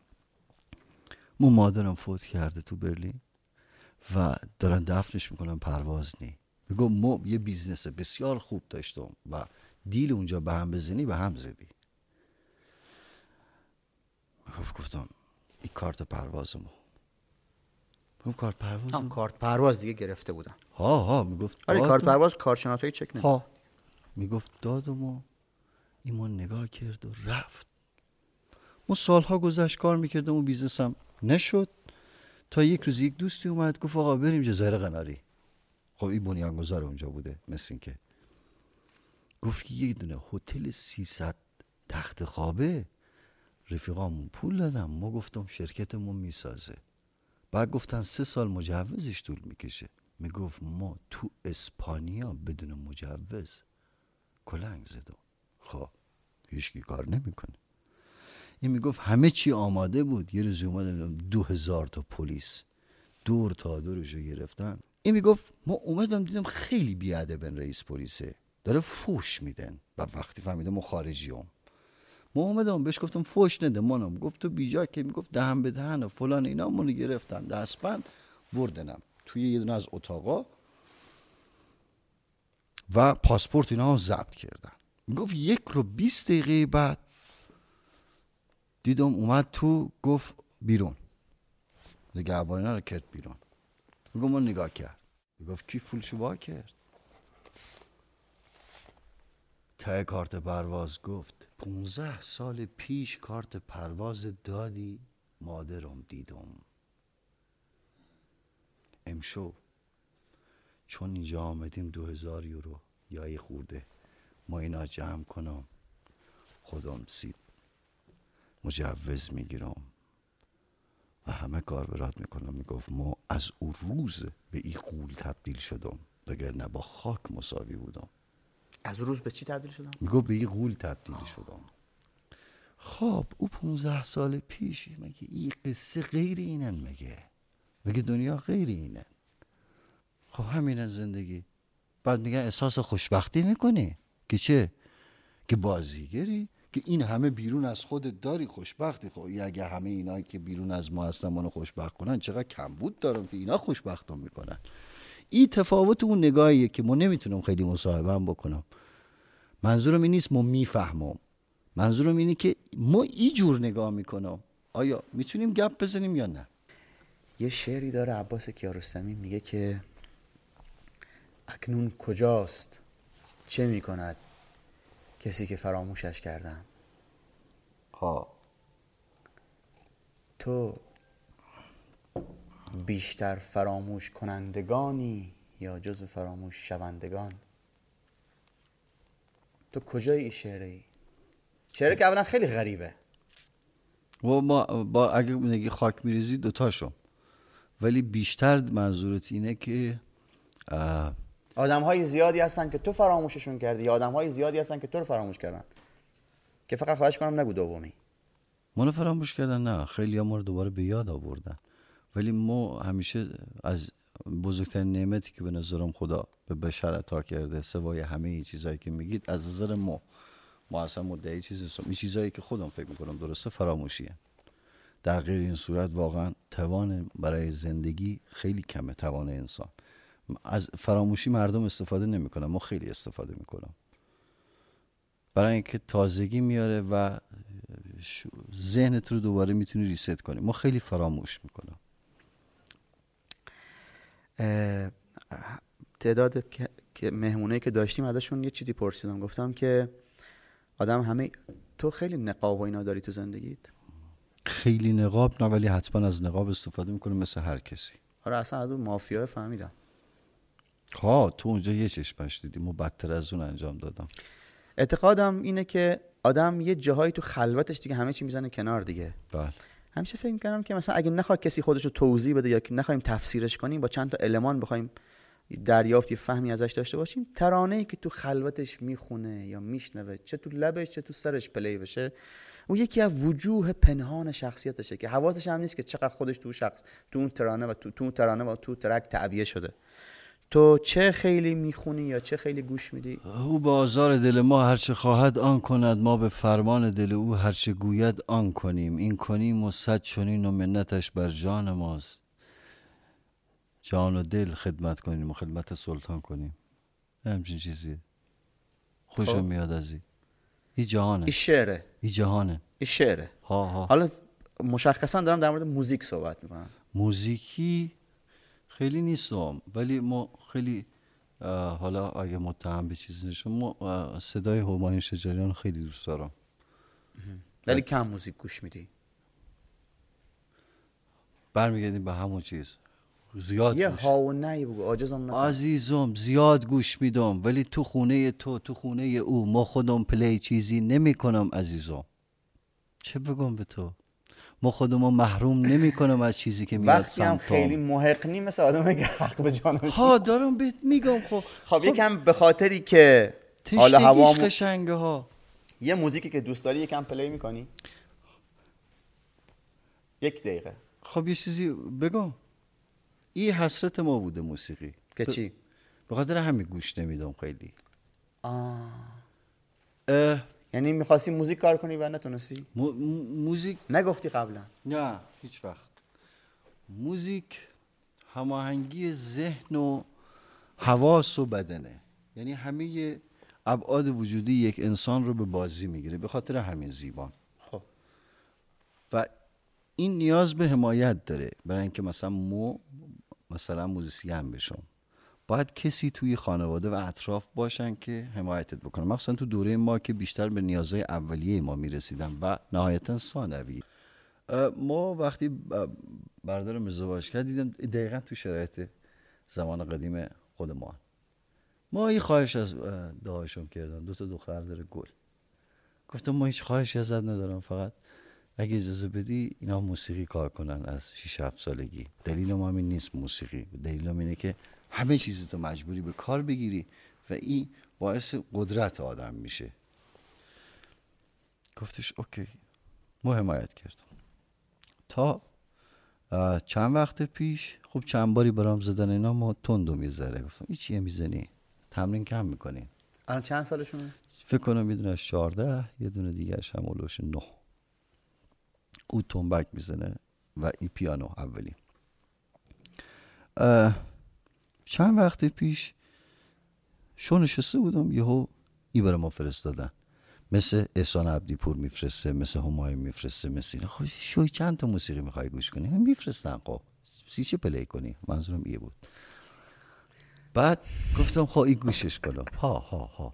مو مادرم فوت کرده تو برلین و دارن دفنش می‌کنن پرواز نی. میگه ما یه business بسیار خوب داشتم و deal اونجا به هم بزنی به هم زدی. گفت گفتم این کارت پروازمو. اون کارت پرواز هم کارت پرواز دیگه گرفته بودن ها ها می‌گفت آره. کارت پرواز کارشناسایی چک نمی ها. می‌گفت دادم و ایمان نگاه کرد و رفت. ما سالها گذشت کار می‌کردم و بیزنسم نشد. تا یک روز یک دوستی اومد گفت آقا بریم جزایر قناری. خب این بنیانگذار اونجا بوده مثل این که گفت که یک دونه هتل 300 تخت خوابه. رفیقامون پول دادم ما گفتم شرکتمون می‌سازه. بعد گفتن سه سال مجوزش طول می‌کشه. می‌گفت ما تو اسپانیا بدون مجوز کلنگ زدم. خب هیچکی کار نمی‌کنه. این می‌گفت همه چی آماده بود. یه روز اومدن دو هزار تا پلیس دور تا دورشو گرفتن. این می‌گفت ما اومدم دیدم خیلی بیادبن رئیس پلیسه. داره فوش میدن. و وقتی فهمیده ما خارجی هم ما اومدم بهش گفتم فوش نده مانم. گفت تو بیجا که می‌گفت دهن به دهن و فلان اینا منو گرفتن. دستبند بردنم. توی یه دونه از اتاقا و پاسپورت اینا هم ضبط کردن. می‌گفت یک رو 20 دقیقه بعد دیدم اومد تو گفت بیرون. نگهبانی رو کرد بیرون. میگم من نگاه کرد. می‌گفت کی فولشو وا کرد؟ ته کارت پرواز گفت پونزه سال پیش کارت پرواز دادی؟ مادرم دیدم. امشو چون اینجا آمدیم دو هزار یورو. یا خورده. ما اینا جمع کنم. خودم سید مجوز می‌گیرم. و همه کار برات می‌کنم. می‌گفت ما از او روز به این قول تبدیل شدم. وگرنه با خاک مساوی بودم. از روز به چی تبدیل شدن می‌گفت به این قول تبدیل شدم. خب او 15 سال پیش مگه این قصه غیر اینن مگه؟ مگه دنیا غیر اینن؟ خب همینن زندگی. بعد میگن احساس خوشبختی می‌کنی؟ که چه؟ که بازیگری؟ که این همه بیرون از خودت داری خوشبختی. خب اگه همه اینا که بیرون از ما هستن منو خوشبخت کنن چقدر کمبود دارم که اینا خوشبختم می‌کنن. این تفاوت اون نگاهیه که ما نمی‌تونم خیلی مصاحبه هم بکنم. منظورم این نیست ما می‌فهمم. منظورم اینه که ما ای جور نگاه می‌کنم. آیا می‌تونیم گپ بزنیم یا نه؟ یه شعری داره عباس کیارستمی میگه که اکنون کجاست؟ چه می‌کند؟ کسی که فراموشش کردم. ها تو بیشتر فراموش کنندگانی یا جز فراموش شوندگان؟ تو کجای این شعره ای؟ شعره که اولا خیلی غریبه. و ما با اگه نگی خاک میریزی دوتاشو ولی بیشتر منظورت اینه که آدم های زیادی هستن که تو فراموششون کردی آدم های زیادی هستن که تو رو فراموش کردن. که فقط خواهش کنم نگو دومی. منو فراموش کردن؟ نه. خیلی ما رو دوباره به یاد آوردن. ولی ما همیشه از بزرگترین نعمتی که به نظرم خدا به بشر عطا کرده سوای همه این چیزهایی که میگید از نظر ما ما اصلا مدعی چیزی نیستم این چیزهایی که خودم فکر می‌کنم درسته فراموشیه در غیر این صورت واقعا توان برای زندگی خیلی کمه توان انسان. از فراموشی مردم استفاده نمی‌کنن ما خیلی استفاده می‌کنم. برای اینکه تازگی میاره و ذهنت رو دوباره می‌تونی ریست کنی. ما خیلی فراموش می‌کنم. تعداد که- که مهمونه که داشتیم ازشون یه چیزی پرسیدم. گفتم که آدم همه تو خیلی نقاب و اینا داری تو زندگیت؟ خیلی نقاب نه ولی حتما از نقاب استفاده می‌کنه مثل هر کسی. آره اصلا از اون مافیا فهمیدم. ها تو اونجا یه چشمش دیدی. ما بدتر از اون انجام دادم. اعتقادم اینه که آدم یه جاهایی تو خلوتش دیگه همه چی می‌زنه کنار دیگه. بله. همیشه فکر می‌کنم که مثلا اگه نخواد کسی خودش رو توضیح بده یا که نخوایم تفسیرش کنیم با چند تا المان بخوایم دریافت یه فهمی ازش داشته باشیم ترانه ای که تو خلوتش می‌خونه یا میشنوه چه تو لبش چه تو سرش پلی بشه او یکی از وجوه پنهان شخصیتشه که حواسش هم نیست که چقدر خودش تو شخص تو اون ترانه و تو, تو اون ترانه و تو ترک تعبیه شده. تو چه خیلی می‌خونی یا چه خیلی گوش میدی؟ او به آزار دل ما هرچه خواهد آن کند ما به فرمان دل او هرچه گوید آن کنیم. این کنیم و صد چنین و منتش بر جان ماست. جان و دل خدمت کنیم و خدمت سلطان کنیم. همچین چیزیه. خوشم خب. میاد از این این جهانه. این شعره. این جهانه. این شعره. ها ها. حالا مشخصا دارم در مورد موزیک صحبت می‌کنم. موزیکی خیلی نیستم. ولی ما خیلی حالا اگه متهم به چیزی نشون ما صدای همایون شجریان خیلی دوست دارم. ولی کم موزیک گوش میدی. برمیگردیم به همون چیز. زیاد یه گوش. ها و نهی بگو عاجزم نکن. عزیزم زیاد گوش میدم. ولی تو خونه تو تو خونه او ما خودم پلی چیزی نمی کنم عزیزم. چه بگم به تو؟ ما خودمو محروم نمی کنم از چیزی که میاد وقتی هم خیلی محق نی مثل آدم که حق به جانش ها دارم بهت میگم خب. خب یکم به خاطری که حالا هوا قشنگه ها. یه موزیکی که دوست داری یکم پلی می‌کنی؟ یک دقیقه. خب یه چیزی بگم. این حسرت ما بوده موسیقی. که چی؟ به خاطر همین گوش نمیدم خیلی. آه. اه، یعنی می‌خواستی موزیک کار کنی و نتونستی؟ مو- موزیک نگفتی قبلا. نه هیچ وقت. موزیک هماهنگی ذهن و حواس و بدنه. یعنی همه ابعاد وجودی یک انسان رو به بازی می‌گیره به خاطر همین زیبان خب. و این نیاز به حمایت داره برای اینکه مثلا مو مثلا موزیسین بشم. باید کسی توی خانواده و اطراف باشن که حمایتت بکنن. مخصوصا تو دوره ما که بیشتر به نیازهای اولیه ما می‌رسیدن و نهایتا ثانوی. ما وقتی ب- برادرم ازدواج کرد دیدم دقیقا تو شرایط زمان قدیم خود ما ما یه خواهش از دعاشم کردم. دو تا دختر داره گل. گفتم ما هیچ خواهشی ازت ندارم فقط اگه اجازه بدی اینا موسیقی کار کنن از 6 7 سالگی. دلیلم همین نیست موسیقی. دلیلم اینه که همه چیز تو مجبوری به کار بگیری و این باعث قدرت آدم میشه. گفتش اوکی. ما حمایت کردم تا چند وقت پیش خب چند باری برام زدن اینا ما تندو می‌ذاره گفتم این چیه می‌زنی؟ تمرین کم می‌کنی. الان چند سالشونه؟ فکر کنم یه دونه 14 یه دونه دیگرش هم اولوش 9 او تنبک می‌زنه و ای پیانو اولی. چند وقت پیش شو نشسته بودم یهو ای ما فرستادن. مثل احسان عبدی پور میفرسته مثل همایون میفرسته مثل اینا. خب شوی چند تا موسیقی می‌خوای گوش کنی؟ میفرستن. خب سی چه play کنی؟ منظورم ایه بود. بعد گفتم خب این گوشش کنم. ها ها ها.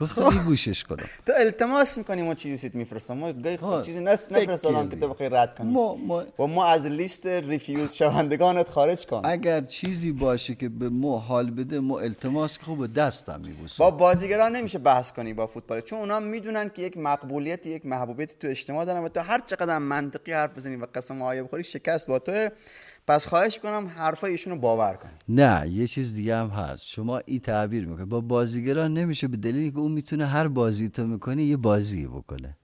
گفتم گوشش کنم تو التماس می‌کنی ما چیزی سیت میفرستم. ما گاهی خب چیزی نس فکر نفرستادم که. تو بخوای رد کنی. ما, ما و ما از لیست refuse شوندگانت خارج کن. اگر چیزی باشه که به ما حال بده ما التماس که خوب دستم میبوسم با بازیگران نمیشه بحث کنی با فوتبال. چون اونا می‌دونن که یک مقبولیت یک محبوبیتی تو اجتماع دارن و تو هر چقدر منطقی حرف بزنی و قسم آیه بخوری شکست با تو پس خواهش کنم حرفای ایشون رو باور کنی نه یه چیز دیگه هم هست. شما این تعبیر می‌کنه با بازیگران نمیشه به دلیلی که اون می‌تونه هر بازی تو می‌کنه یه بازی بکنه.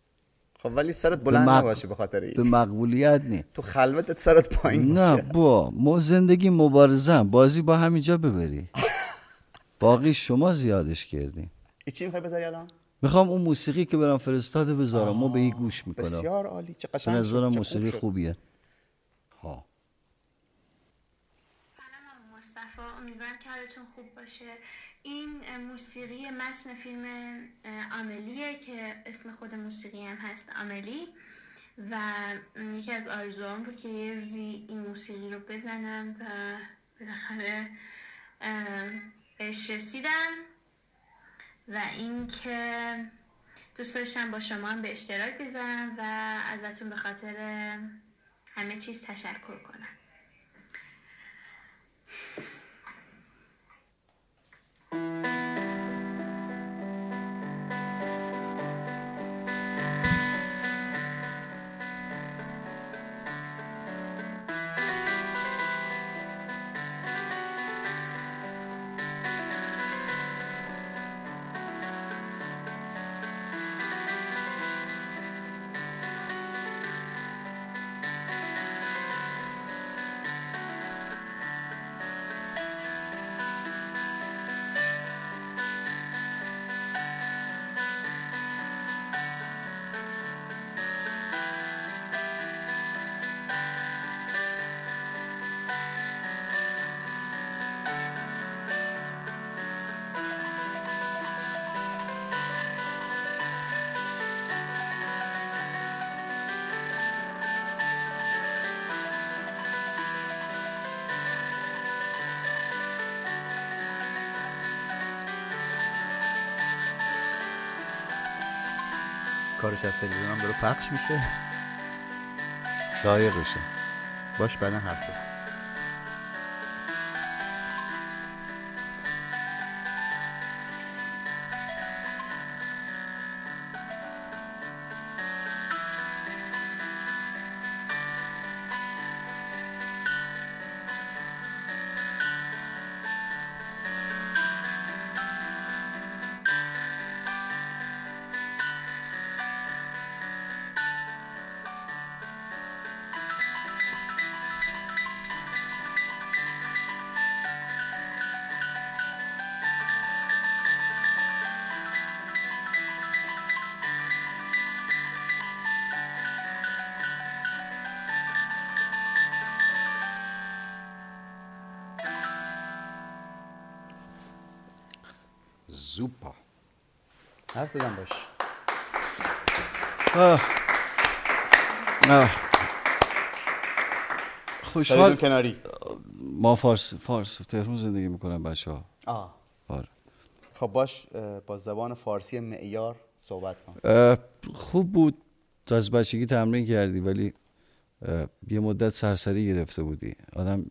خب ولی سرت بلند مق- نباشه به خاطر به این مقبولیت نی. تو خلوتت سرت پایین نه باشه. با ما زندگی مبارزم بازی با همینجا ببری. باقی شما زیادش کردین ای چی می‌خوای بذاری الان؟ می‌خوام اون موسیقی که برام فرستاده بذارم. ما به این گوش می‌کنم. بسیار عالی. چه به قشنگ نظرم موسیقی. خوبیه ها سلام آقا مصطفی امیدوارم که حالتون خوب باشه. این موسیقی متن فیلم آملیه که اسم خود موسیقی هم هست آملی. و یکی از آرزوام بود که یه روزی این موسیقی رو بزنم و بالاخره بهش رسیدم. و اینکه دوست داشتم با شما هم به اشتراک بذارم و ازتون به خاطر همه چیز تشکر کنم. Thank you. کارش از تلویزیون هم داره پخش میشه. لایقشه باش بعدا حرف بزن. حرف بزن باش. آه. آه. خوشحال کناری. ما فارس فارس تهران زندگی می‌کنم بچه ها آه. آره. خب باش با زبان فارسی معیار صحبت کن. خوب بود. تا از بچگی تمرین کردی ولی یه مدت سرسری گرفته بودی. آدم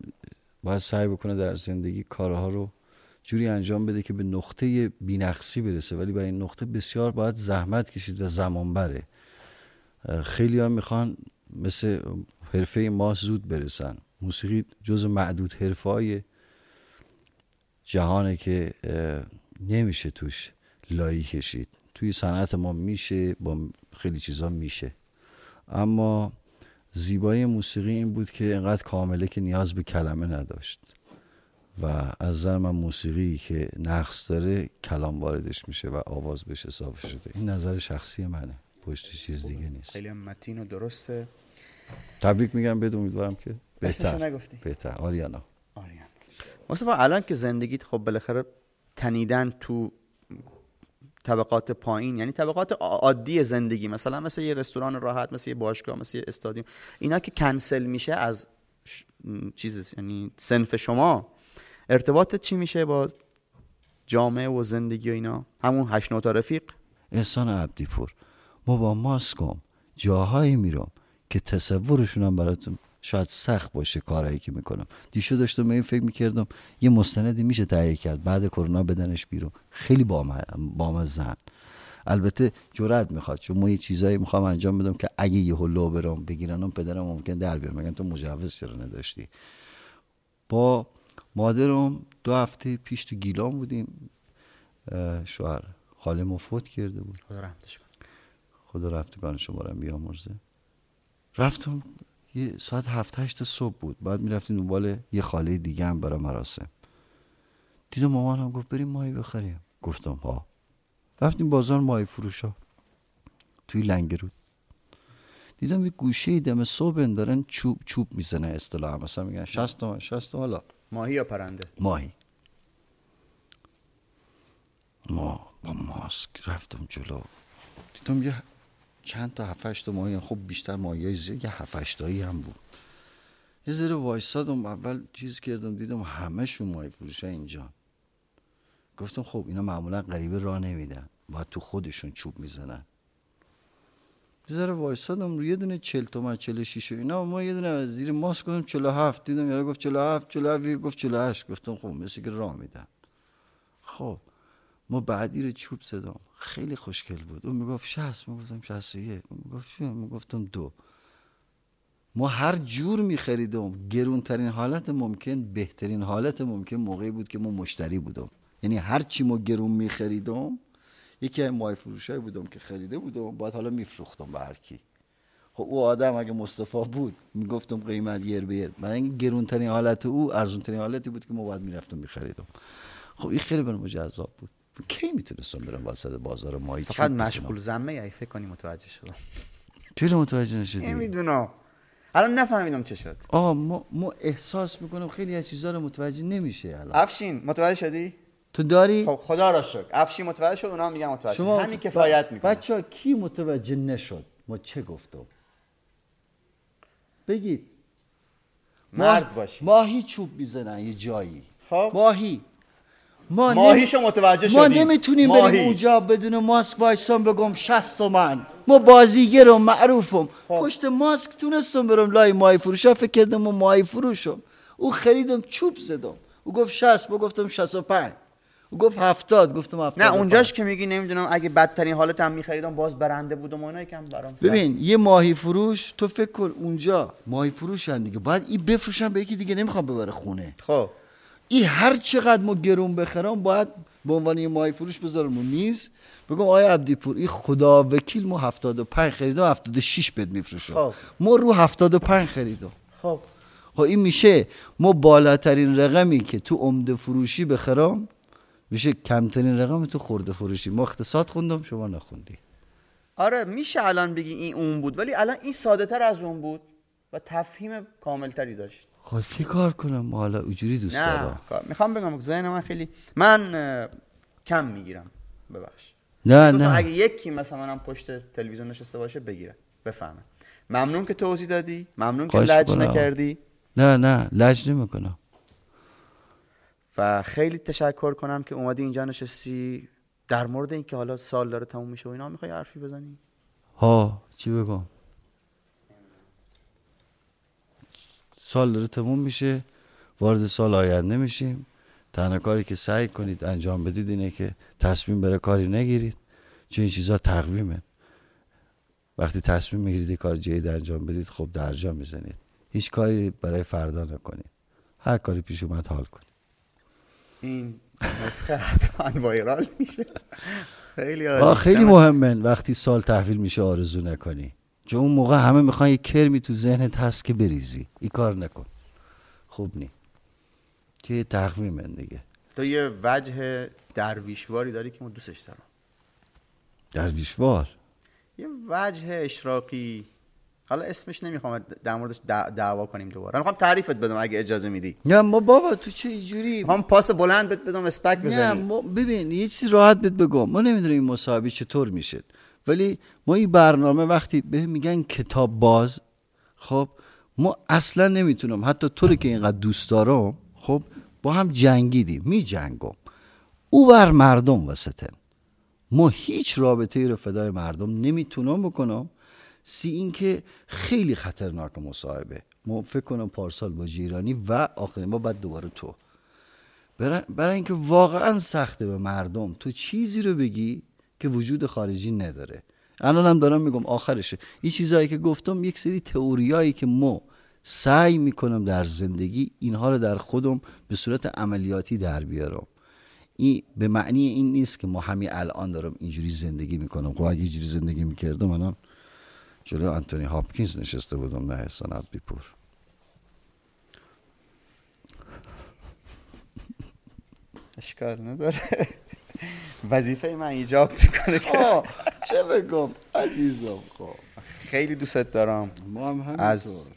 باید سعی بکنه در زندگی کارها رو جوری انجام بده که به نقطه بینقصی برسه. ولی برای این نقطه بسیار باید زحمت کشید و زمان بره خیلی ها می‌خوان مثل حرفه ما زود برسن. موسیقی جز معدود حرفه های جهانه که نمیشه توش لایی کشید. توی صنعت ما میشه با خیلی چیزا میشه. اما زیبایی موسیقی این بود که انقدر کامله که نیاز به کلمه نداشت. و از نظر من موسیقی که نقص داره کلام واردش میشه و آواز بهش اضافه شده. این نظر شخصی منه. پشت چیز دیگه نیست. خیلی هم متین و درسته. تبریک میگم بهت امیدوارم که بهتر. نگفتی. بهتر. آریانا. آریان مصطفی الان که زندگیت خب بالاخره تنیدن تو طبقات پایین یعنی طبقات عا- عادی زندگی مثلا مثل یه رستوران راحت مثل یه باشگاه مثل یه استادیوم اینا که کنسل میشه از ش... چیز یعنی سنف شما ارتباطت چی میشه با جامعه و زندگی و اینا؟ همون هشت نوتا رفیق؟ احسان عبدیپور ما با ماسکم جاهایی میرم که تصورشون هم براتون شاید سخت باشه کارهایی که می‌کنم. دیشو داشتم به این فکر می‌کردم یه مستندی میشه تهیه کرد. بعد کرونا بدنش بیرون. خیلی بام زن. البته جرأت می‌خواد چون ما یه چیزایی می‌خوام انجام بدم که اگه یه لو برام بگیرنم پدرم ممکن در بیارم میگن تو مجوز چرا نداشتی؟ با مادرم دو هفته پیش تو گیلان بودیم شوهر خاله ما فوت کرده بود. خدا رحمتش کنه. خدا رفتگان شما رو بیامرزه. رفتم یه ساعت هفت هشت صبح بود. بعد می‌رفتیم دنبال یه خاله دیگه هم برای مراسم. دیدم مامانم گفت بریم ماهی بخریم. گفتم ها. رفتیم بازار ماهی فروشا. توی لنگرود. دیدم یه گوشه دم صبح دارن چوب چوب می‌زنه اصطلاحا. مثلا میگن 60 تومن 60 تومن حالا ماهی یا پرنده؟ ماهی. ما با ماسک رفتم جلو. دیدم یه چند تا هفتش تا ماهی خب بیشتر ماهی های زیر یه تایی هم بود. یه ذره وایستادم اول چیز کردم دیدم همهشون ماهی فروش اینجا. گفتم خب اینا معمولا غریبه راه نمیدن باید تو خودشون چوب می‌زنن. یه ذره وایستادم روی یه دونه چل تومن چل شیش و اینا. ما یه دونه از زیر ماسک گفتم چلو هفت دیدم یارو گفت چلو هفت چلو هفت یه گفت چلو هشت. گفتم خب مثل که راه میدن. خب ما بعدی رو چوب زدم. خیلی خوشگل بود. اون می‌گفت شست می‌گفتم شست و یک. اون می‌گفت چه می‌گفتم دو. ما هر جور میخریدم. گرونترین حالت ممکن بهترین حالت ممکن موقعی بود که ما مشتری بودم. یعنی هر چی ما گرون میخریدم یکی از مای فروشای بودم که خریده بودم باید حالا میفروختم به هر کی. خب او آدم اگه مصطفی بود می‌گفتم قیمت یر به یر برای اینکه گرونترین حالت او ارزونترین حالتی بود که ما باید می‌رفتم میخریدم. خب این خیلی برام جذاب بود. کی می‌تونستم برم وسط بازار ماهی فقط؟ مشغول زمه ای فکر کنی متوجه شدم. چرا متوجه نشدی؟ نمی‌دونم. الان نفهمیدم چه شد. آقا ما, ما احساس می‌کنم خیلی از چیزا رو متوجه نمیشه الان. افشین متوجه شدی؟ تو داری؟ خب خدا را شکر. افشین متوجه شد اونا هم میگن متوجه شد. همین کفایت می‌کنه. بچه ها کی متوجه نشد؟ ما چه گفتم؟ بگید. مرد ما- باشی ماهی چوب می‌زنن یه جایی. خب. ماهی. ما ماهیشو متوجه ما شدیم. نمی‌تونیم ماهی. بریم اونجا بدون ماسک وایسان بگم 60 تومن. ما بازیگرم معروفم. پشت ماسک تونستم برم لای مای فروشا فکر کردم و مای فروشم. او خریدم چوب زدم. او گفت 60 با گفتم 65 او گفت 70 گفتم 70 نه اونجاش که میگی نمی‌دونم اگه بدترین حالت هم میخریدم باز برنده بودم و اینا یکم برام سخت. ببین یه ماهی فروش تو فکر کن اونجا ماهی فروشن دیگه. باید این بفروشن به یکی دیگه نمی‌خوام ببره خونه. خب. این هر چقدر ما گرون بخرم باید به عنوان یه ماهی فروش بذارم رو میز. بگم آیا عبدی پور این خدا وکیل ما 75 خریدم 76 بد میفروشم خب. ما رو 75 خریدم. خب. خب این میشه. ما بالاترین رقمی که تو عمده فروشی بخرم میشه کمترین رقم تو خورده فروشی. ما اقتصاد خوندم شما نخوندی. آره میشه الان بگی این اون بود ولی الان این ساده تر از اون بود و تفهیم کاملتری داشت. خب چی کار کنم؟ ما حالا اونجوری دوست نه دارم. می‌خوام بگم که ذهن من خیلی من کم می‌گیرم. ببخش. نه نه. اگه یکی مثلا من پشت تلویزیون نشسته باشه بگیره بفهمه ممنون که توضیح دادی. ممنون که لج. نکردی. نه نه. لج نمی‌کنم. و خیلی تشکر کنم که اومدی اینجا نشستی در مورد اینکه حالا سال داره تموم میشه و اینا. می‌خوای حرفی بزنی؟ ها چی بگم؟ سال داره تموم میشه وارد سال آینده میشیم. تنها کاری که سعی کنید انجام بدید اینه که تصمیم برای کاری نگیرید چون این چیزها تقویمه. وقتی تصمیم می‌گیرید کار جدید انجام بدید خب درجا می‌زنید. هیچ کاری برای فردا نکنید. هر کاری پیش اومد حال کنید. این نسخه حتما وایرال میشه. خیلی عالی خیلی مهمه. وقتی سال تحویل میشه آرزو نکنی. چون اون موقع همه می‌خوان یه کرمی تو ذهنت هست که بریزی. این کار نکن. خوب نی. که یه تقویمه دیگه. تو یه وجه درویشواری داری که من دوستش دارم. درویشوار؟ یه وجه اشراقی حالا اسمش نمی‌خوام در موردش دع- دعوا کنیم دوباره. می‌خوام تعریفت بدم اگه اجازه میدی. نه ما بابا تو چه اینجوری می‌خوام پاس بلند بهت بدم اسپک نه بزنی. ما ببین یه چیزی راحت بهت بگم. ما نمی‌دونیم این مصاحبه چطور میشه. ولی ما این برنامه وقتی به میگن کتاب باز خب ما اصلا نمی‌تونم. حتی تو رو که اینقدر دوست دارم خب با هم جنگیدیم می جنگم او بر مردم وسطن ما هیچ رابطه ای رو فدای مردم نمی‌تونم بکنم. سی این که خیلی خطرناک مصاحبه. ما فکر کنم پارسال با جیرانی و آخرین ما بعد دوباره تو. برای, برای اینکه واقعا سخته به مردم. تو چیزی رو بگی که وجود خارجی نداره. الان هم دارم میگم آخرشه. این چیزهایی که گفتم یک سری تئوریایی که ما سعی می‌کنم در زندگی اینها رو در خودم به صورت عملیاتی در بیارم. این به معنی این نیست که ما همین الان دارم اینجوری زندگی می‌کنم. خب اگه اینجوری زندگی می‌کردم الان جلو انتونی هاپکینز نشسته بودم نه سنت بیپور اشکال نداره وظیفه من ایجاب می‌کنه که چه بگم عزیزم خب خیلی دوستت دارم ما هم از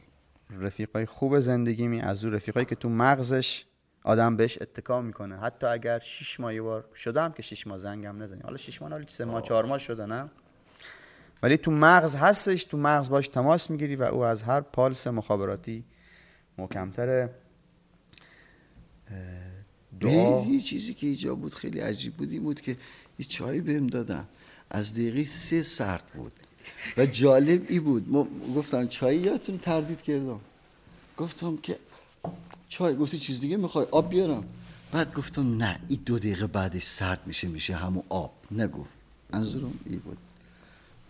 رفیقای خوب زندگیمی از اون رفیقایی که تو مغزش آدم بهش اتکا می‌کنه. حتی اگر شش ماه یه بار شدم که شش ماه زنگم نزنی. حالا شش ماه حالا سه ماه چهار ماه شده نه؟ ولی تو مغز هستش تو مغز باش تماس می‌گیری و او از هر پالس مخابراتی محکمتره. دعا. یه چیزی که اینجا بود خیلی عجیب بود این بود که یه چایی بهم دادن. از دقیقه سه سرد بود. و جالب ای بود. ما گفتم چای یادتون تردید کردم. گفتم که چای گفتی چیز دیگه می‌خوای؟ آب بیارم. بعد گفتم نه این دو دقیقه بعدش سرد میشه میشه همون آب. نگو. منظورم ای بود.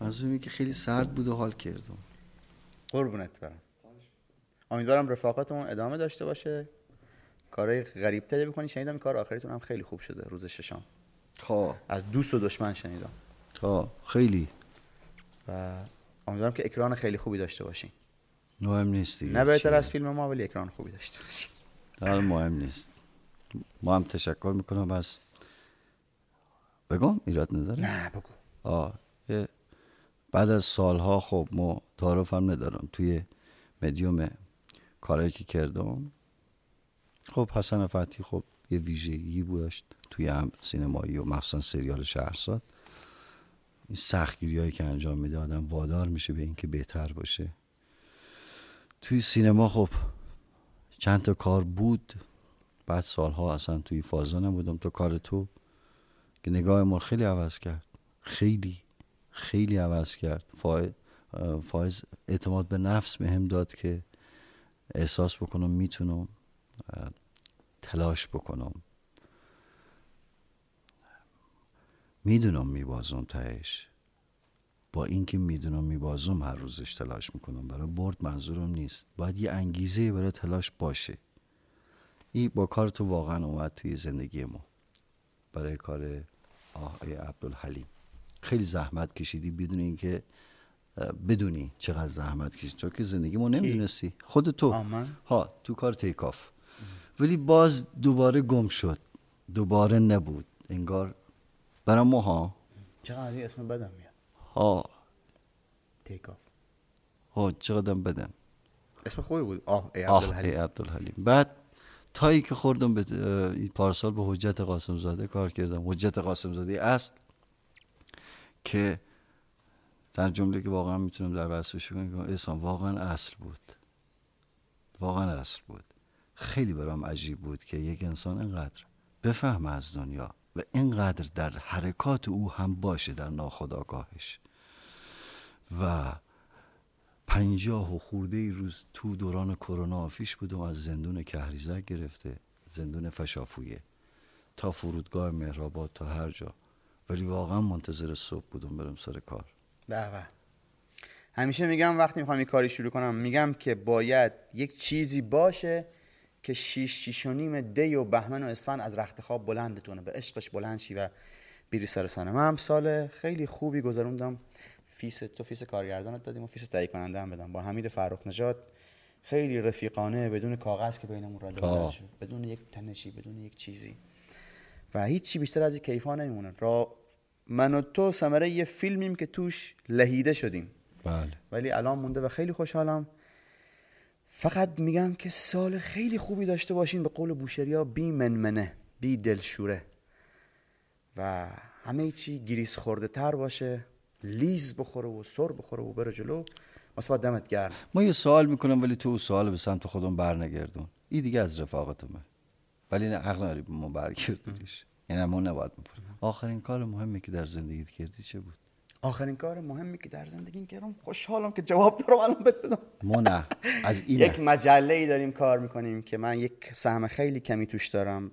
منظورم اینه که خیلی سرد بود و حال کردم قربونت برم. امیدوارم رفاقتمون ادامه داشته باشه. کارهای غریب تری بکنی. شنیدم کار آخریتون هم خیلی خوب شده روز ششم. تا از دوست و دشمن شنیدم. تا خیلی. و امیدوارم که اکران خیلی خوبی داشته باشین. مهم نیست دیگه. نه بهتر. از فیلم ما ولی اکران خوبی داشته باشین. حالا مهم نیست. ما هم تشکر می‌کنم از بگم ایراد نداره؟ نه بگو. آه بعد از سالها خب ما تعارف هم ندارم توی مدیوم کارایی که کردم. خب حسن فتحی خب یه ویژگی داشت توی هم سینمایی و مخصوصا سریال شهرزاد. این سختگیری هایی که انجام میده آدم وادار میشه به اینکه بهتر باشه. توی سینما خب چند تا کار بود. بعد سالها اصلا توی فازا نبودم تو کار تو. که نگاه ما خیلی عوض کرد. خیلی خیلی عوض کرد. فایز اعتماد به نفس به هم داد که احساس بکنم می‌تونم تلاش بکنم. می‌دونم میبازم تهش. با اینکه می‌دونم میبازم هر روزش تلاش می‌کنم. برای برد منظورم نیست. باید یه انگیزه برای تلاش باشه. این با کار تو واقعا اومد توی زندگی ما. برای کار آقای عبدالحلیم. خیلی زحمت کشیدی بدون اینکه بدونی چقدر زحمت کشید چون که زندگی ما نمی‌دونستی. خود تو. ها تو کار تیکاف ولی باز دوباره گم شد. دوباره نبود. انگار برای ما ها چقدر اسم بدم میاد؟ ها. تیکاف ها چقدر بدم. اسم خوبی بود. آه ای عبدالحلیم. بعد تایی که خوردم به پارسال به حجت قاسم زاده کار کردم. حجت قاسم زاده اصل که در جمله که واقعا می‌تونم در بحثش کنم اسلام واقعا اصل بود. واقعا اصل بود. خیلی برام عجیب بود که یک انسان اینقدر بفهم از دنیا و اینقدر در حرکات او هم باشه در ناخداگاهش و پنجاه و خورده روز تو دوران کرونا آفیش بودم از زندون کهریزک گرفته زندون فشافویه. تا فرودگاه مهرآباد تا هر جا. ولی واقعا منتظر صبح بودم برم سر کار. به همیشه میگم وقتی می‌خوام این کاری شروع کنم میگم که باید یک چیزی باشه که شیش شیش و نیم دی و بهمن و اسفن از رخت خواب بلندتونه به عشقش بلند شی و بیری سر سنه من هم سال خیلی خوبی گذروندم. فیس تو فیس کارگردانت دادیم و فیس تهیه کننده هم بدم. با حمید فرخ نژاد خیلی رفیقانه بدون کاغذ که بینمون را شد. بدون یک تنشی بدون یک چیزی. و هیچی بیشتر از این کیفا نمیمونه. را من و تو ثمره یه فیلمیم که توش لهیده شدیم. بله. ولی الان مونده و خیلی خوشحالم. فقط میگم که سال خیلی خوبی داشته باشین. به قول بوشریا بی منمنه بی دلشوره. و همه چی گریس خورده تر باشه. لیز بخوره و سر بخوره و بره جلو. مثلا دمت گرم. ما یه سوال می‌کنم ولی تو سوال به سمت خودم برنگردون. این دیگه از رفاقتمه. ولی نه عقل ما برگردونیش. یعنی ما نباید آخرین کار مهمی که در زندگیت کردی چه بود؟ آخرین کار مهمی که در زندگی کردم خوشحالم که جواب دارم الان بهت بدم. ما نه از این یک مجله ای داریم کار می‌کنیم که من یک سهم خیلی کمی توش دارم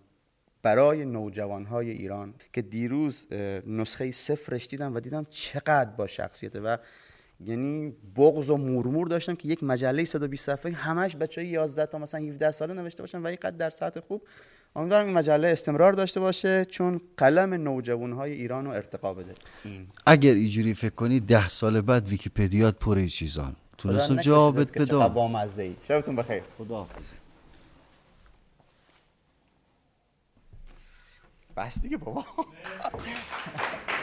برای نوجوان های ایران که دیروز نسخه صفرش دیدم و دیدم چقدر با شخصیته و یعنی بغض و مورمور داشتم که یک مجله 120 صفحه همش بچه 11 تا مثلا 17 ساله نوشته باشن و یک در ساعت خوب امیدوارم این مجله استمرار داشته باشه چون قلم نوجوان های ایران رو ارتقا بده. این. اگر اینجوری فکر کنی ده سال بعد ویکیپدیات پر چیزان تونستم جوابت بدم. با مزه شبتون بخیر. خدا بس دیگه بابا.